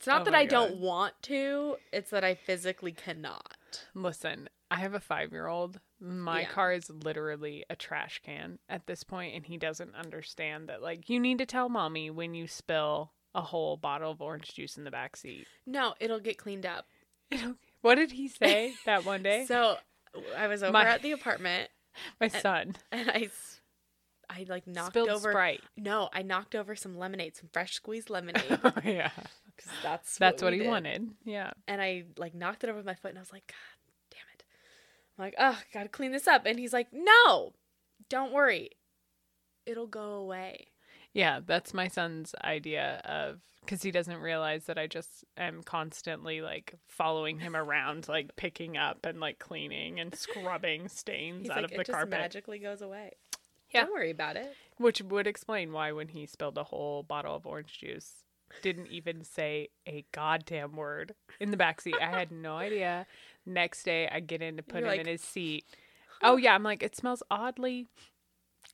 it's not Oh that I don't want to. It's that I physically cannot. Listen, I have a five year old. My Yeah. car is literally a trash can at this point, and he doesn't understand that, like, you need to tell mommy when you spill a whole bottle of orange juice in the back seat. No, it'll get cleaned up. What did he say that one day? So I was over My- at the apartment My son. and I I like knocked Spilled over. Sprite. No, I knocked over some lemonade, some fresh squeezed lemonade. oh, yeah. 'Cause that's That's what, what he did. wanted. Yeah. And I like knocked it over with my foot, and I was like, God damn it! I'm like, oh, gotta clean this up. And he's like, No, don't worry, it'll go away. Yeah, that's my son's idea of because he doesn't realize that I just am constantly like following him around, like picking up and like cleaning and scrubbing stains He's out like, of the it just carpet, magically goes away. Yeah. Don't worry about it. which would explain why when he spilled a whole bottle of orange juice, didn't even say a goddamn word in the backseat. I had no idea. Next day, I get in to put You're him like, in his seat. Oh yeah, I'm like, it smells oddly.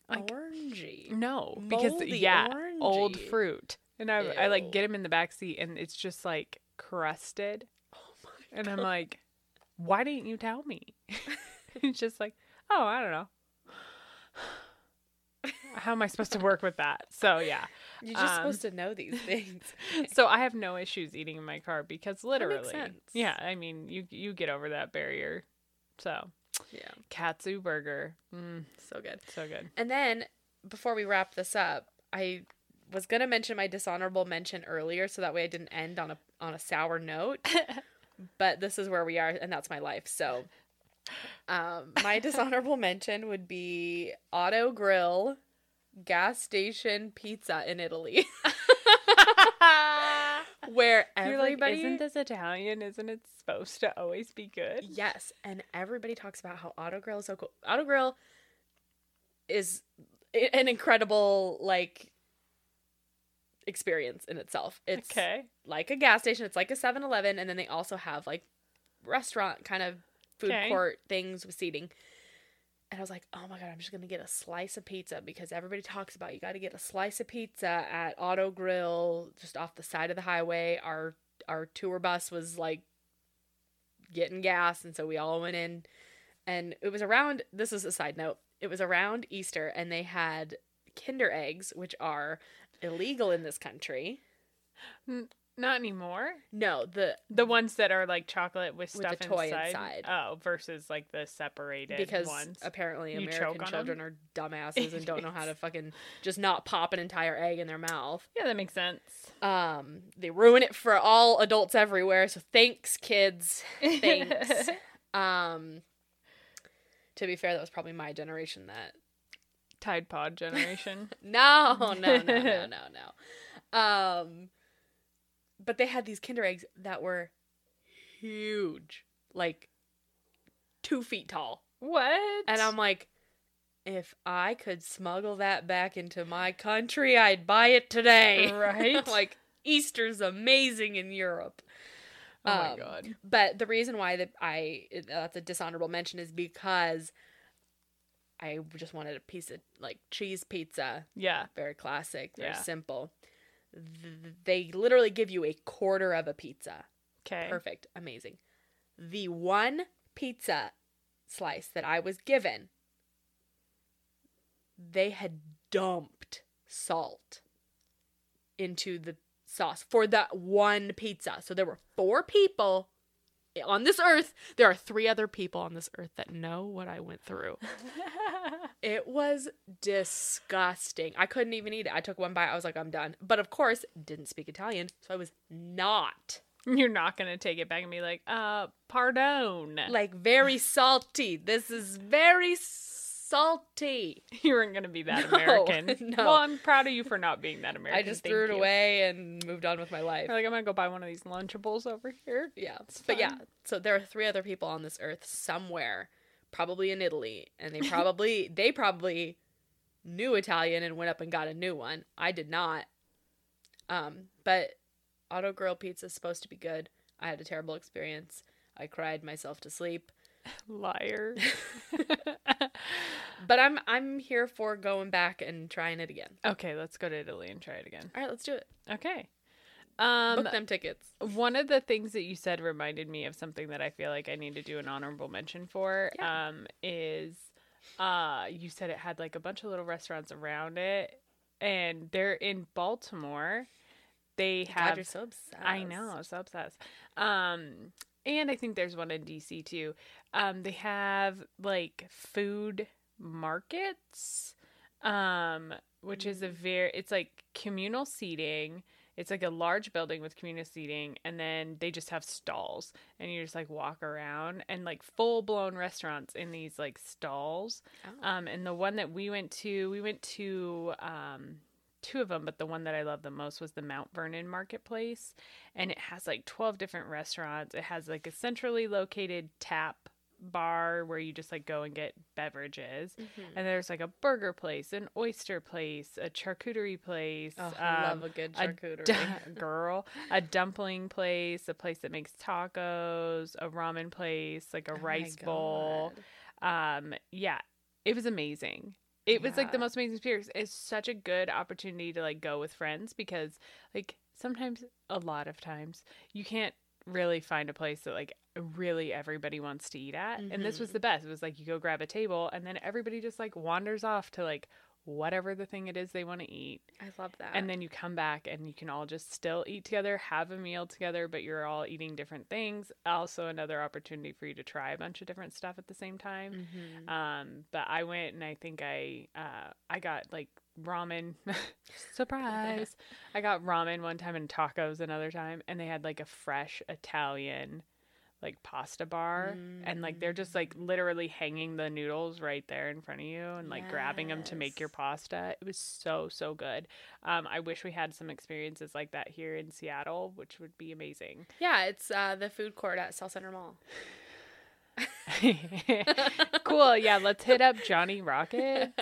Like Orangey. no, because Moldy, yeah, old fruit. And I, I like get him in the back seat, and it's just like crusted. Oh my And I'm like, why didn't you tell me? it's just like, oh, I don't know. How am I supposed to work with that? So yeah. You're just Um, supposed to know these things. So I have no issues eating in my car because literally, sense. yeah. I mean, you you get over that barrier. So yeah, katsu burger, mm, so good. so good. And then before we wrap this up, I was gonna mention my dishonorable mention earlier, so that way I didn't end on a on a sour note. but this is where we are, and that's my life. So, um, my dishonorable mention would be Auto Grill gas station pizza in Italy, where You're like, everybody isn't this Italian? Isn't it supposed to always be good? Yes, and everybody talks about how Auto Grill is so cool. Auto Grill is an incredible like experience in itself. It's Okay. like a gas station, it's like a 7-Eleven and then they also have like restaurant kind of food Okay. court things with seating. And I was like, "Oh my god, I'm just going to get a slice of pizza because everybody talks about you got to get a slice of pizza at Auto Grill just off the side of the highway. Our our tour bus was like getting gas and so we all went in and it was around this is a side note it was around easter and they had kinder eggs which are illegal in this country hmm, Not anymore. no the The ones that are like chocolate with With stuff the toy inside. inside. Oh, versus like the separated because ones. apparently You american choke on 'em? children are dumbasses and don't know how to fucking just not pop an entire egg in their mouth yeah, that makes sense. um they ruin it for all adults everywhere so thanks kids thanks um to be fair that was probably my generation that Tide Pod generation. No, no, no, no, no, no. Um, but they had these Kinder eggs that were huge, like two feet tall, what? and I'm like, if I could smuggle that back into my country, I'd buy it today. Right? like Easter's amazing in Europe. oh my um, god. But the reason why that I that's a dishonorable mention is because I just wanted a piece of like cheese pizza Yeah. very classic, very Yeah. simple. Th- they literally give you a quarter of a pizza. Okay. Perfect, amazing. The one pizza slice that I was given, they had dumped salt into the sauce for that one pizza. So there were four people on this earth. There are three other people on this earth that know what I went through. It was disgusting. I couldn't even eat it. I took one bite. I was like, I'm done. But of course, didn't speak Italian, so I was not You're not gonna take it back and be like, uh, pardon. like very salty. This is very salty. you weren't gonna be that No, American. no. Well, I'm proud of you for not being that American. I just Thank threw it you. away and moved on with my life. Like, I'm gonna go buy one of these Lunchables over here. Yeah. It's But yeah, so there are three other people on this earth somewhere, probably in Italy, and they probably they probably knew Italian and went up and got a new one. I did not. Um, but Auto Grill pizza is supposed to be good. I had a terrible experience. I cried myself to sleep. Liar. But I'm I'm here for going back and trying it again. okay, let's go to Italy and try it again. All right, let's do it. Okay. Um, Book them tickets. one of the things that you said reminded me of something that I feel like I need to do an honorable mention for. Yeah. Um, is uh, you said it had like a bunch of little restaurants around it, and they're in Baltimore. They God, have you're so obsessed. I know, so obsessed. Um, and I think there's one in DC too. Um, they have like food markets. um, which is a very it's like communal seating. It's like a large building with communal seating, and then they just have stalls, and you just like walk around and like full blown restaurants in these like stalls. Oh. Um, and the one that we went to, we went to um, two of them, but the one that I loved the most was the Mount Vernon Marketplace, and it has like twelve different restaurants. It has like a centrally located tap bar where you just like go and get beverages. Mhm. and there's like a burger place an oyster place a charcuterie place Oh, I um, love a good charcuterie. du- girl a dumpling place a place that makes tacos a ramen place like a Oh rice bowl. Um yeah it was amazing. It was like the most amazing experience. It's such a good opportunity to like go with friends because like sometimes a lot of times you can't really find a place that like really everybody wants to eat at and this was Mhm. the best it was like you go grab a table and then everybody just like wanders off to like whatever the thing it is they want to eat I love that. and then you come back and you can all just still eat together, have a meal together, but you're all eating different things. Also, another opportunity for you to try a bunch of different stuff at the same time. Mhm. Um, but I went and I think I uh, I got like ramen. Surprise! I got ramen one time and tacos another time, and they had like a fresh Italian like pasta bar and like they're just like literally hanging the noodles right there in front of you and like grabbing them to make your pasta. It was so so good. Um i wish we had some experiences like that here in seattle which would be amazing. Yeah, it's uh, the food court at Southcenter Mall. cool. Yeah let's hit up johnny rockets.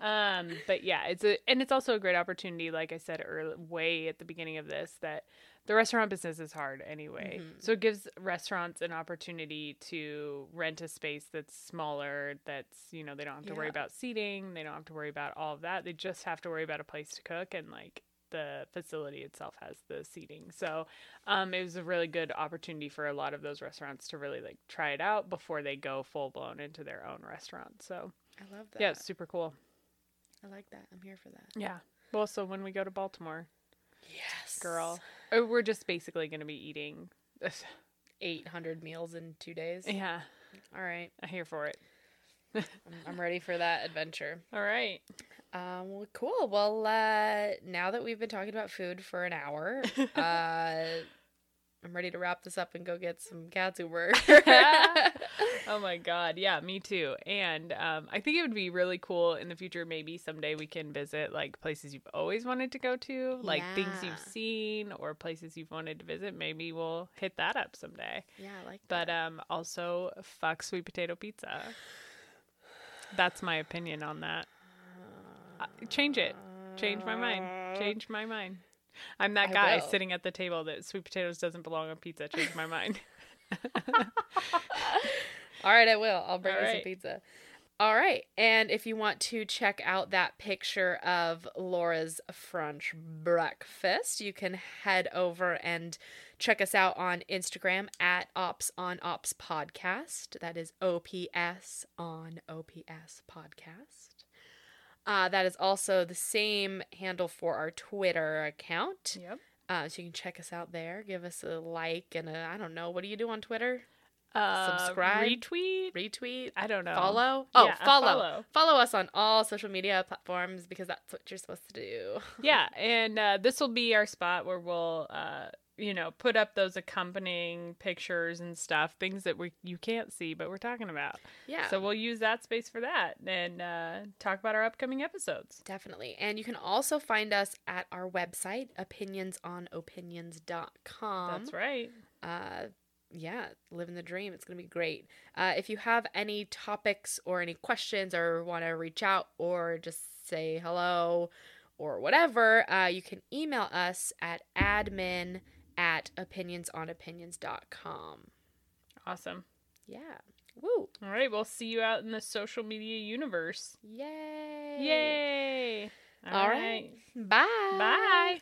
Um but yeah it's a and it's also a great opportunity like i said early way at the beginning of this that the restaurant business is hard anyway Mhm. so it gives restaurants an opportunity to rent a space that's smaller that's you know they don't have to worry about seating they don't have to worry about all of that they just have to worry about a place to cook and like the facility itself has the seating so um, it was a really good opportunity for a lot of those restaurants to really like try it out before they go full blown into their own restaurant so I love that. yeah, it's super cool. I like that. I'm here for that. Yeah. Well, so when we go to Baltimore, Yes, girl, oh, we're just basically going to be eating. 800 meals in two days. yeah, All right, I'm here for it. I'm, I'm ready for that adventure. All right. Um, well, cool. Well, uh, now that we've been talking about food for an hour, uh, I'm ready to wrap this up and go get some katsu burger. oh my god, yeah, me too. And um, I think it would be really cool in the future. Maybe someday we can visit like places you've always wanted to go to, like things you've seen or places you've wanted to visit. Maybe we'll hit that up someday. yeah, I like But that. um, also fuck sweet potato pizza. That's my opinion on that. Uh, change it. Change my mind. Change my mind. I'm that I guy will. sitting at the table that sweet potatoes doesn't belong on pizza. Change my mind. All right, I will. I'll bring All you some pizza. All right. And if you want to check out that picture of Laura's French breakfast, you can head over and check us out on Instagram at Ops on Ops Podcast. That is OPS on OPS Podcast. Uh, that is also the same handle for our Twitter account. yep. Uh, so you can check us out there. Give us a like and a, I don't know, what do you do on Twitter? Uh, Subscribe. retweet. Retweet? I don't know. Follow? Oh, Yeah, follow. follow. follow. us on all social media platforms because that's what you're supposed to do. Yeah, and uh, this will be our spot where we'll, uh, you know, put up those accompanying pictures and stuff, things that we you can't see, but we're talking about. Yeah. So we'll use that space for that and uh, talk about our upcoming episodes. Definitely. And you can also find us at our website, opinionsonopinions.com. That's right. uh yeah living the dream it's gonna be great uh if you have any topics or any questions or want to reach out or just say hello or whatever uh you can email us at admin at opinionsonopinions.com Awesome. yeah woo All right, we'll see you out in the social media universe. yay Yay! All right. bye Bye.